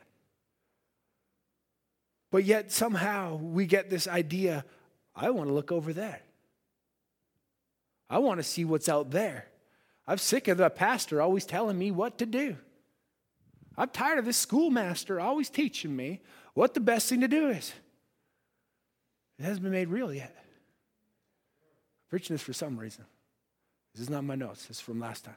Speaker 2: But yet somehow we get this idea I want to look over there. I want to see what's out there. I'm sick of the pastor always telling me what to do. I'm tired of this schoolmaster always teaching me what the best thing to do is. It hasn't been made real yet preaching this for some reason. This is not my notes, this is from last time.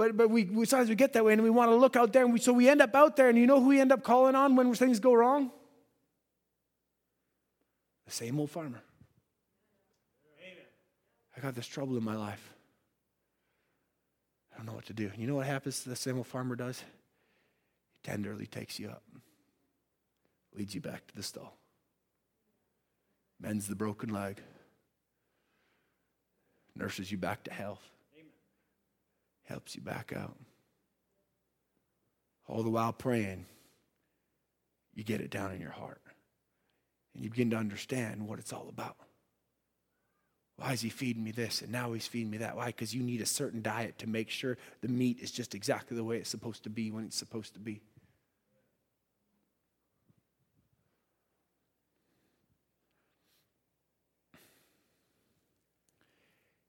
Speaker 2: But, but we, we sometimes we get that way and we want to look out there. And we, so we end up out there, and you know who we end up calling on when things go wrong? The same old farmer. I got this trouble in my life. I don't know what to do. You know what happens to the same old farmer does? He tenderly takes you up, leads you back to the stall, mends the broken leg, nurses you back to health, helps you back out. All the while praying, you get it down in your heart. And you begin to understand what it's all about. Why is he feeding me this? And now he's feeding me that. Why? Because you need a certain diet to make sure the meat is just exactly the way it's supposed to be when it's supposed to be.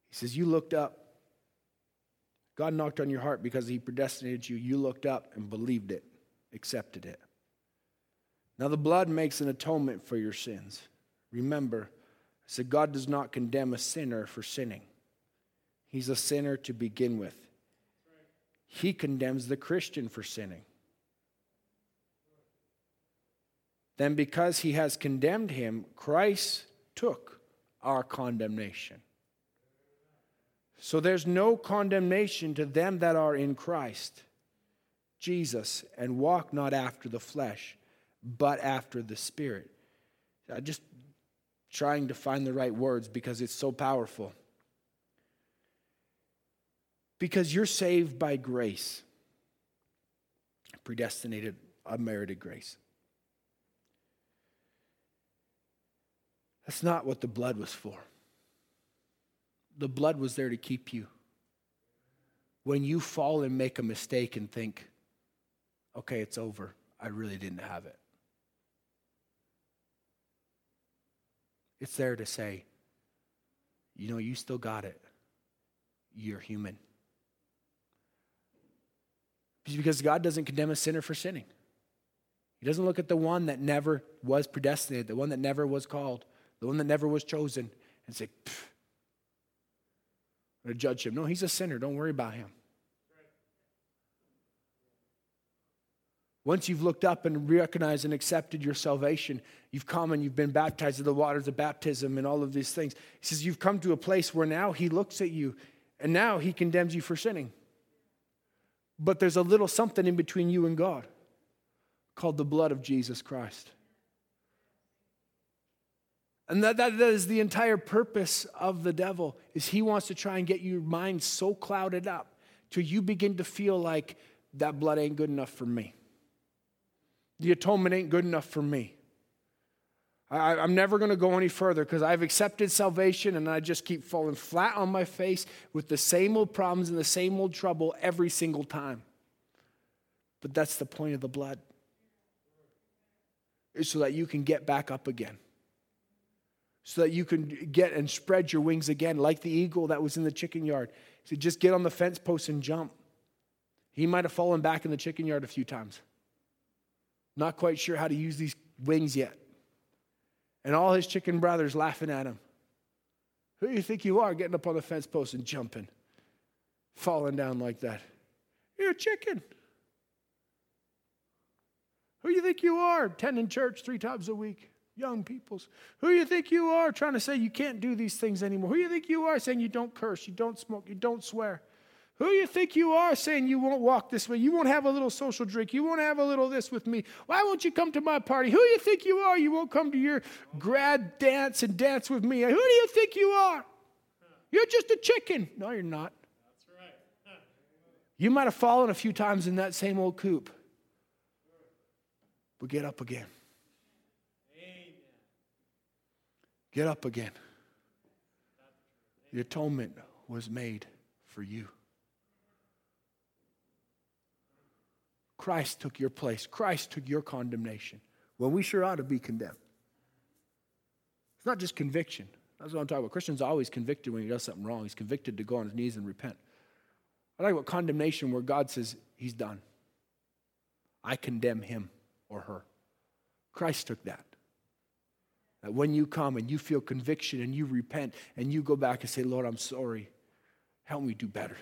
Speaker 2: He says, You looked up. God knocked on your heart because he predestinated you. You looked up and believed it, accepted it. Now, the blood makes an atonement for your sins. Remember, I said, God does not condemn a sinner for sinning. He's a sinner to begin with. He condemns the Christian for sinning. Then, because he has condemned him, Christ took our condemnation. So there's no condemnation to them that are in Christ, Jesus, and walk not after the flesh, but after the Spirit. I just trying to find the right words because it's so powerful. Because you're saved by grace, predestinated, unmerited grace. That's not what the blood was for. The blood was there to keep you. When you fall and make a mistake and think, okay, it's over, I really didn't have it. It's there to say, you know, you still got it. You're human. Because God doesn't condemn a sinner for sinning. He doesn't look at the one that never was predestinated, the one that never was called, the one that never was chosen, and say, to judge him. No, he's a sinner. Don't worry about him. Once you've looked up and recognized and accepted your salvation, you've come and you've been baptized in the waters of baptism and all of these things. He says you've come to a place where now he looks at you and now he condemns you for sinning. But there's a little something in between you and God called the blood of Jesus Christ. And that, that, that is the entire purpose of the devil is he wants to try and get your mind so clouded up till you begin to feel like that blood ain't good enough for me. The atonement ain't good enough for me. I, I'm never going to go any further because I've accepted salvation and I just keep falling flat on my face with the same old problems and the same old trouble every single time. But that's the point of the blood, is so that you can get back up again so that you can get and spread your wings again, like the eagle that was in the chicken yard. He said, just get on the fence post and jump. He might have fallen back in the chicken yard a few times. Not quite sure how to use these wings yet. And all his chicken brothers laughing at him. Who do you think you are getting up on the fence post and jumping, falling down like that? You're a chicken. Who do you think you are attending church three times a week? Young peoples. Who you think you are trying to say you can't do these things anymore? Who you think you are saying you don't curse, you don't smoke, you don't swear? Who you think you are saying you won't walk this way? You won't have a little social drink. You won't have a little this with me. Why won't you come to my party? Who you think you are? You won't come to your grad dance and dance with me. Who do you think you are? You're just a chicken. No, you're not. That's right. You might have fallen a few times in that same old coop, but get up again. Get up again. The atonement was made for you. Christ took your place. Christ took your condemnation. Well, we sure ought to be condemned. It's not just conviction. That's what I'm talking about. Christian's always convicted when he does something wrong. He's convicted to go on his knees and repent. I like about condemnation where God says, He's done. I condemn him or her. Christ took that. That when you come and you feel conviction and you repent and you go back and say, Lord, I'm sorry, help me do better.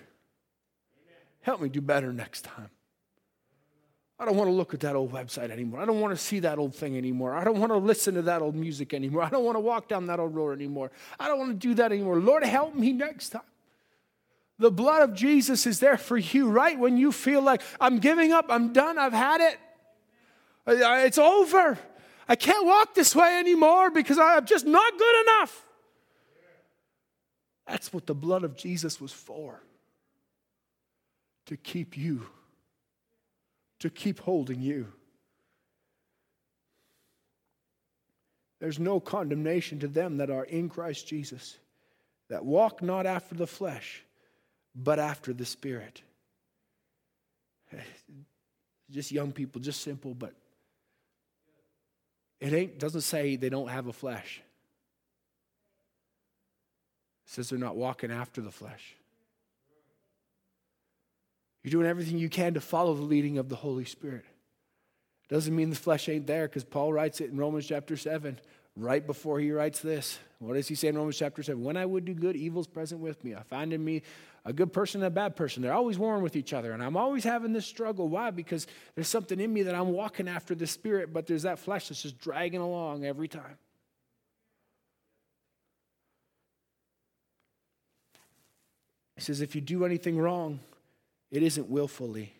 Speaker 2: help me do better next time. I don't want to look at that old website anymore. I don't want to see that old thing anymore. I don't want to listen to that old music anymore. I don't want to walk down that old road anymore. I don't want to do that anymore. Lord, help me next time. The blood of Jesus is there for you, right? When you feel like I'm giving up, I'm done, I've had it, it's over. I can't walk this way anymore because I'm just not good enough. That's what the blood of Jesus was for to keep you, to keep holding you. There's no condemnation to them that are in Christ Jesus, that walk not after the flesh but after the Spirit. Just young people, just simple, but it ain't doesn't say they don't have a flesh. It says they're not walking after the flesh. You're doing everything you can to follow the leading of the Holy Spirit. Doesn't mean the flesh ain't there, because Paul writes it in Romans chapter 7 right before he writes this. What does he say in Romans chapter 7? When I would do good, evil's present with me. I find in me a good person and a bad person. They're always warring with each other. And I'm always having this struggle. Why? Because there's something in me that I'm walking after the spirit, but there's that flesh that's just dragging along every time. He says, if you do anything wrong, it isn't willfully.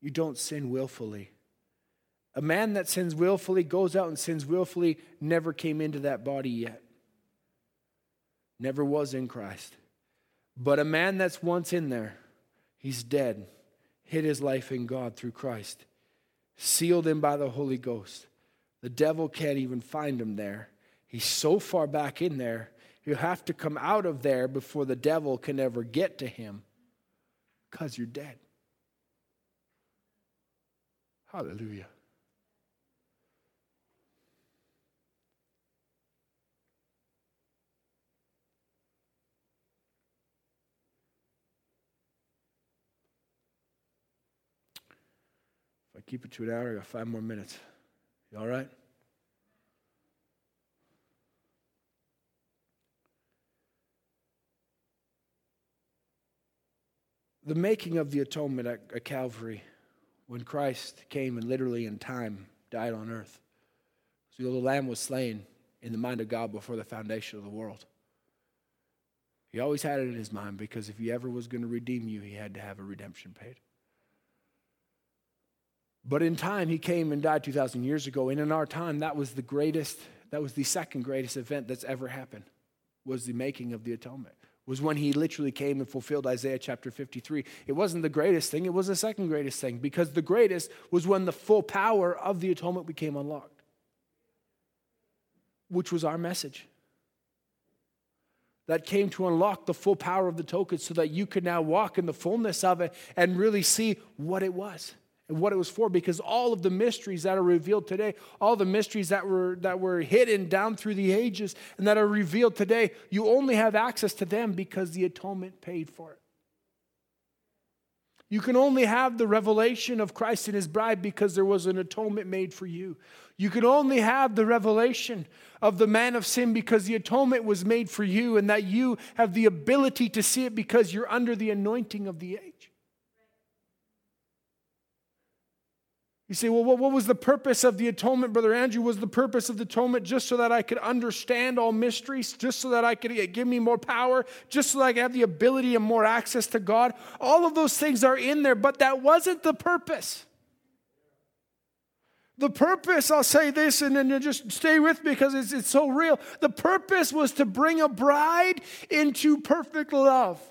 Speaker 2: You don't sin willfully. A man that sins willfully, goes out and sins willfully, never came into that body yet. Never was in Christ. But a man that's once in there, he's dead, hid his life in God through Christ, sealed in by the Holy Ghost. The devil can't even find him there. He's so far back in there, he'll have to come out of there before the devil can ever get to him because you're dead. Hallelujah. Keep it to an hour. I got five more minutes. You all right? The making of the atonement at, at Calvary, when Christ came and literally in time died on earth. So the lamb was slain in the mind of God before the foundation of the world. He always had it in his mind because if he ever was going to redeem you, he had to have a redemption paid. But in time, he came and died 2,000 years ago. And in our time, that was the greatest, that was the second greatest event that's ever happened, was the making of the atonement. Was when he literally came and fulfilled Isaiah chapter 53. It wasn't the greatest thing, it was the second greatest thing, because the greatest was when the full power of the atonement became unlocked, which was our message that came to unlock the full power of the token so that you could now walk in the fullness of it and really see what it was and what it was for because all of the mysteries that are revealed today all the mysteries that were that were hidden down through the ages and that are revealed today you only have access to them because the atonement paid for it you can only have the revelation of Christ and his bride because there was an atonement made for you. You can only have the revelation of the man of sin because the atonement was made for you and that you have the ability to see it because you're under the anointing of the age. You say, well, what was the purpose of the atonement, Brother Andrew? Was the purpose of the atonement just so that I could understand all mysteries, just so that I could give me more power, just so that I could have the ability and more access to God? All of those things are in there, but that wasn't the purpose. The purpose, I'll say this and then just stay with me because it's, it's so real. The purpose was to bring a bride into perfect love.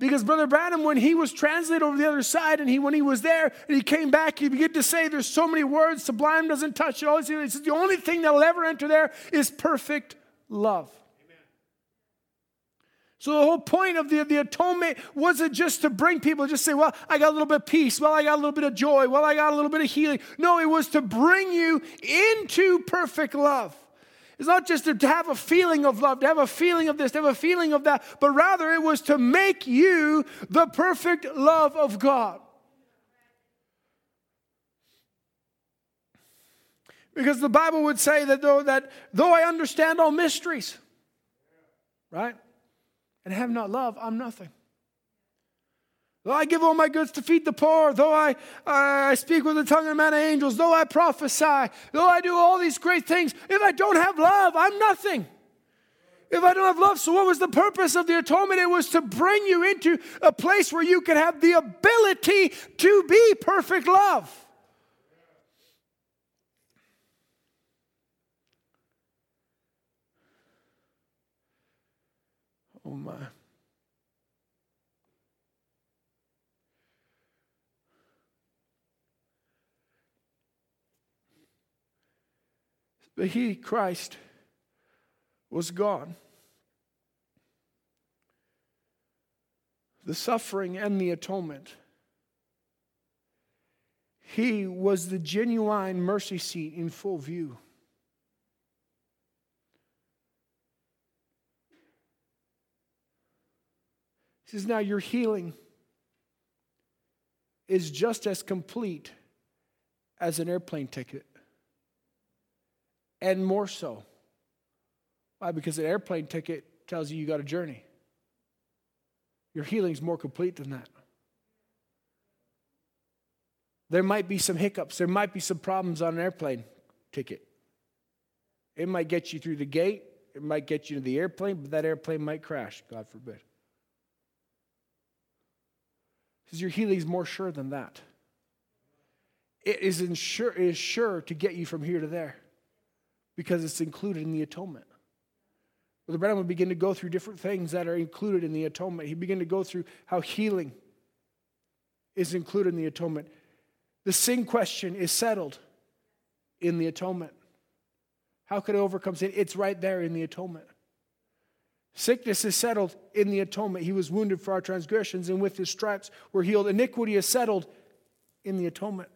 Speaker 2: Because Brother Branham, when he was translated over the other side, and he when he was there and he came back, he began to say, "There's so many words. Sublime doesn't touch it." All he says, "The only thing that'll ever enter there is perfect love." So the whole point of the, the atonement wasn't just to bring people, just say, well, I got a little bit of peace. Well, I got a little bit of joy. Well, I got a little bit of healing. No, it was to bring you into perfect love. It's not just to have a feeling of love, to have a feeling of this, to have a feeling of that, but rather it was to make you the perfect love of God. Because the Bible would say that though, that though I understand all mysteries, right, and have not love, I'm nothing. Though I give all my goods to feed the poor, though I, I speak with the tongue of man and angels, though I prophesy, though I do all these great things, if I don't have love, I'm nothing. If I don't have love, so what was the purpose of the atonement? It was to bring you into a place where you could have the ability to be perfect love. Oh my. But he, Christ, was gone. The suffering and the atonement. He was the genuine mercy seat in full view. He says, Now your healing is just as complete as an airplane ticket, and more so. Why? Because an airplane ticket tells you you got a journey. Your healing's more complete than that. There might be some hiccups, there might be some problems on an airplane ticket. It might get you through the gate, it might get you to the airplane, but that airplane might crash, God forbid. Because your healing is more sure than that. It is, insure, it is sure to get you from here to there because it's included in the atonement. Brother Branham would begin to go through different things that are included in the atonement. He began to go through how healing is included in the atonement. The sin question is settled in the atonement. How could I overcome sin? It's right there in the atonement. Sickness is settled in the atonement. He was wounded for our transgressions, and with his stripes we're healed. Iniquity is settled in the atonement.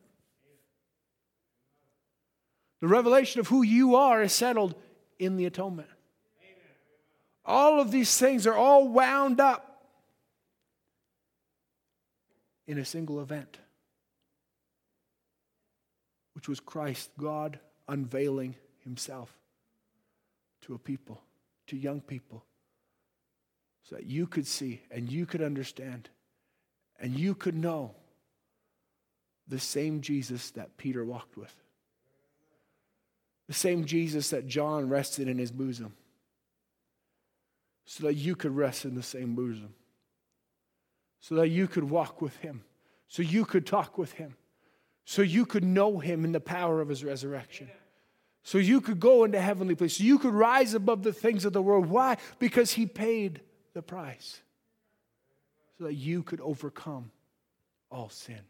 Speaker 2: The revelation of who you are is settled in the atonement. All of these things are all wound up in a single event, which was Christ, God unveiling himself to a people, to young people, so that you could see and you could understand and you could know the same Jesus that Peter walked with, the same Jesus that John rested in his bosom so that you could rest in the same bosom, so that you could walk with him, so you could talk with him, so you could know him in the power of his resurrection. So you could go into heavenly places. So you could rise above the things of the world. Why? Because he paid the price. So that you could overcome all sin.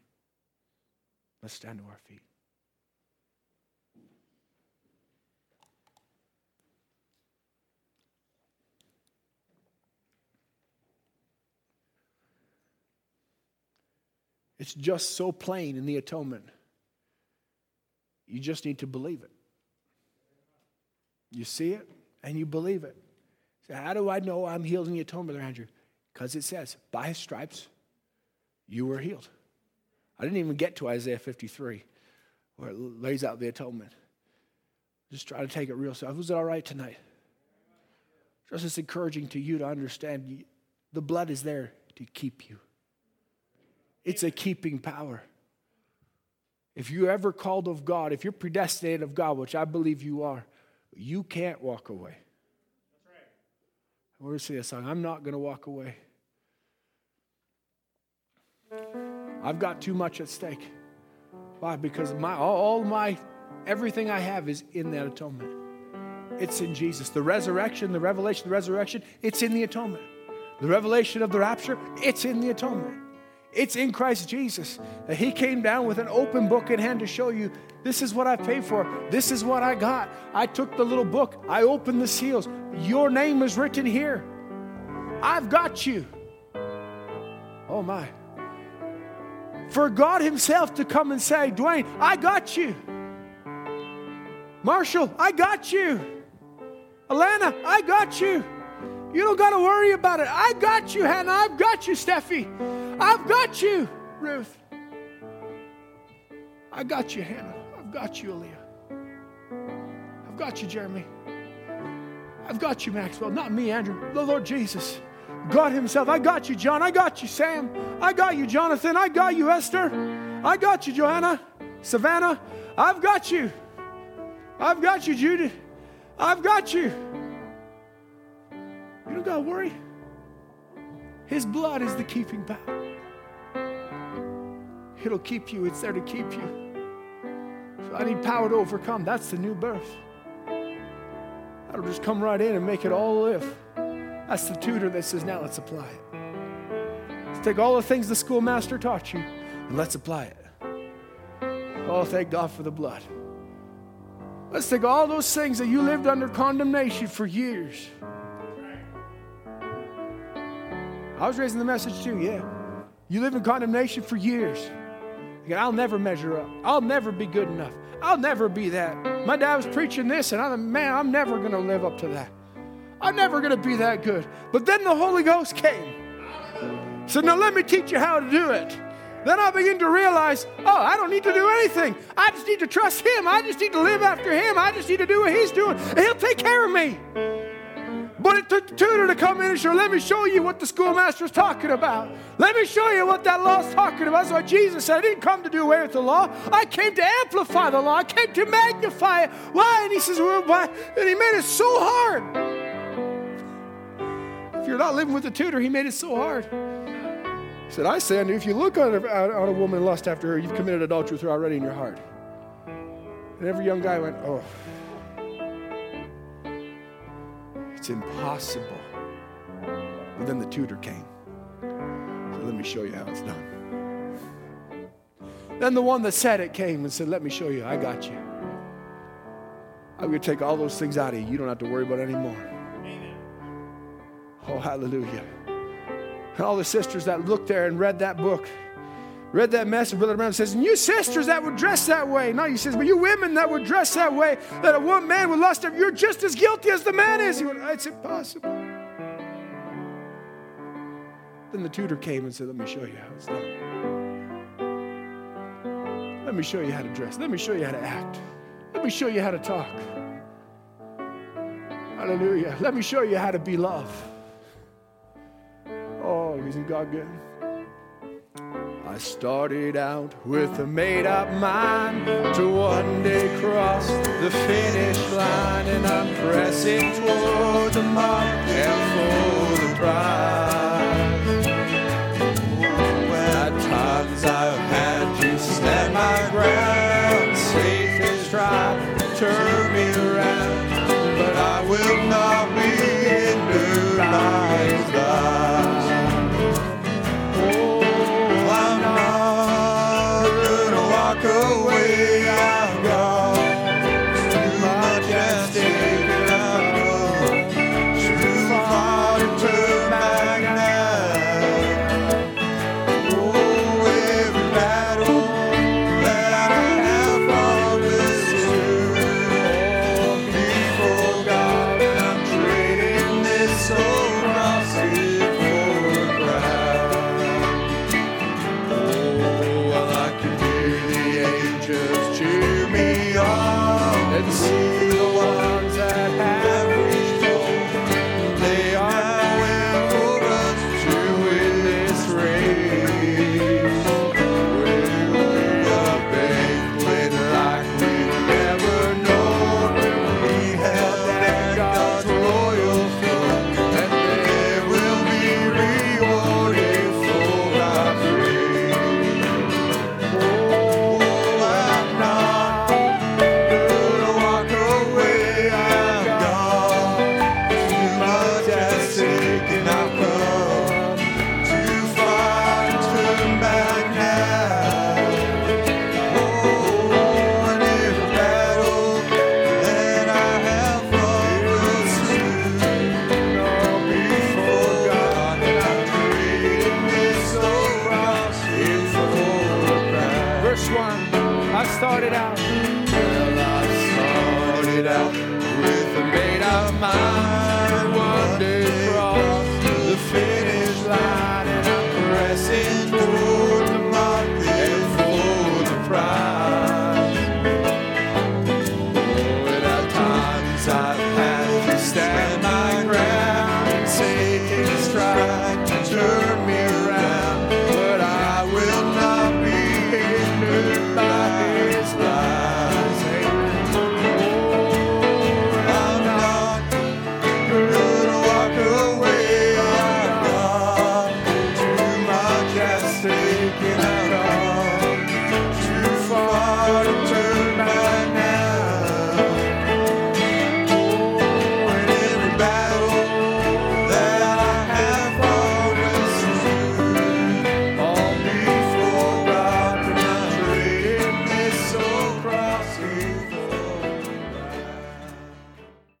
Speaker 2: Let's stand to our feet. It's just so plain in the atonement. You just need to believe it. You see it and you believe it. So, how do I know I'm healed in the atonement, Brother Andrew? Because it says, by his stripes, you were healed. I didn't even get to Isaiah 53, where it lays out the atonement. Just try to take it real slow. Was it all right tonight? Just as encouraging to you to understand the blood is there to keep you. It's a keeping power. If you're ever called of God, if you're predestinated of God, which I believe you are, you can't walk away. We're going to sing a song. I'm not going to walk away. I've got too much at stake. Why? Because my all my everything I have is in that atonement. It's in Jesus. The resurrection, the revelation, the resurrection, it's in the atonement. The revelation of the rapture, it's in the atonement. It's in Christ Jesus that He came down with an open book in hand to show you this is what I paid for. This is what I got. I took the little book, I opened the seals. Your name is written here. I've got you. Oh my. For God Himself to come and say, Dwayne, I got you. Marshall, I got you. Alana, I got you. You don't got to worry about it. I got you, Hannah. I've got you, Steffi. I've got you, Ruth. I got you, Hannah. I've got you, Aaliyah. I've got you, Jeremy. I've got you, Maxwell. Not me, Andrew. The Lord Jesus. God Himself. I got you, John. I got you, Sam. I got you, Jonathan. I got you, Esther. I got you, Joanna, Savannah. I've got you. I've got you, Judy. I've got you. You don't got to worry. His blood is the keeping power. It'll keep you, it's there to keep you. I need power to overcome. That's the new birth. That'll just come right in and make it all live. That's the tutor that says, now let's apply it. Let's take all the things the schoolmaster taught you and let's apply it. Oh, thank God for the blood. Let's take all those things that you lived under condemnation for years. I was raising the message too, yeah. You live in condemnation for years. I'll never measure up. I'll never be good enough. I'll never be that. My dad was preaching this, and I'm man, I'm never gonna live up to that. I'm never gonna be that good. But then the Holy Ghost came. So now let me teach you how to do it. Then I begin to realize, oh, I don't need to do anything. I just need to trust Him. I just need to live after Him. I just need to do what He's doing, and He'll take care of me. But it took the tutor to come in and show, let me show you what the schoolmaster's talking about. Let me show you what that law's talking about. That's why Jesus said, I didn't come to do away with the law. I came to amplify the law. I came to magnify it. Why? And he says, well, why? And he made it so hard. If you're not living with the tutor, he made it so hard. He said, I say if you look on a, on a woman lust after her, you've committed adultery with her already in your heart. And every young guy went, oh. It's impossible. But then the tutor came. So let me show you how it's done. Then the one that said it came and said, Let me show you, I got you. I'm going to take all those things out of you. You don't have to worry about it anymore. Oh, hallelujah. And all the sisters that looked there and read that book, read that message, Brother Branham says, and you sisters that would dress that way, not you sisters, but you women that would dress that way, that a one man would lust after, you're just as guilty as the man is. He went, it's impossible. Then the tutor came and said, let me show you how it's done. Let me show you how to dress. Let me show you how to act. Let me show you how to talk. Hallelujah. Let me show you how to be love. Oh, isn't God good? I started out with a made up mind to one day cross the finish line, and I'm pressing toward the mark and for the prize. At times I've had to stand my ground, Satan's tried to turn me around, but I will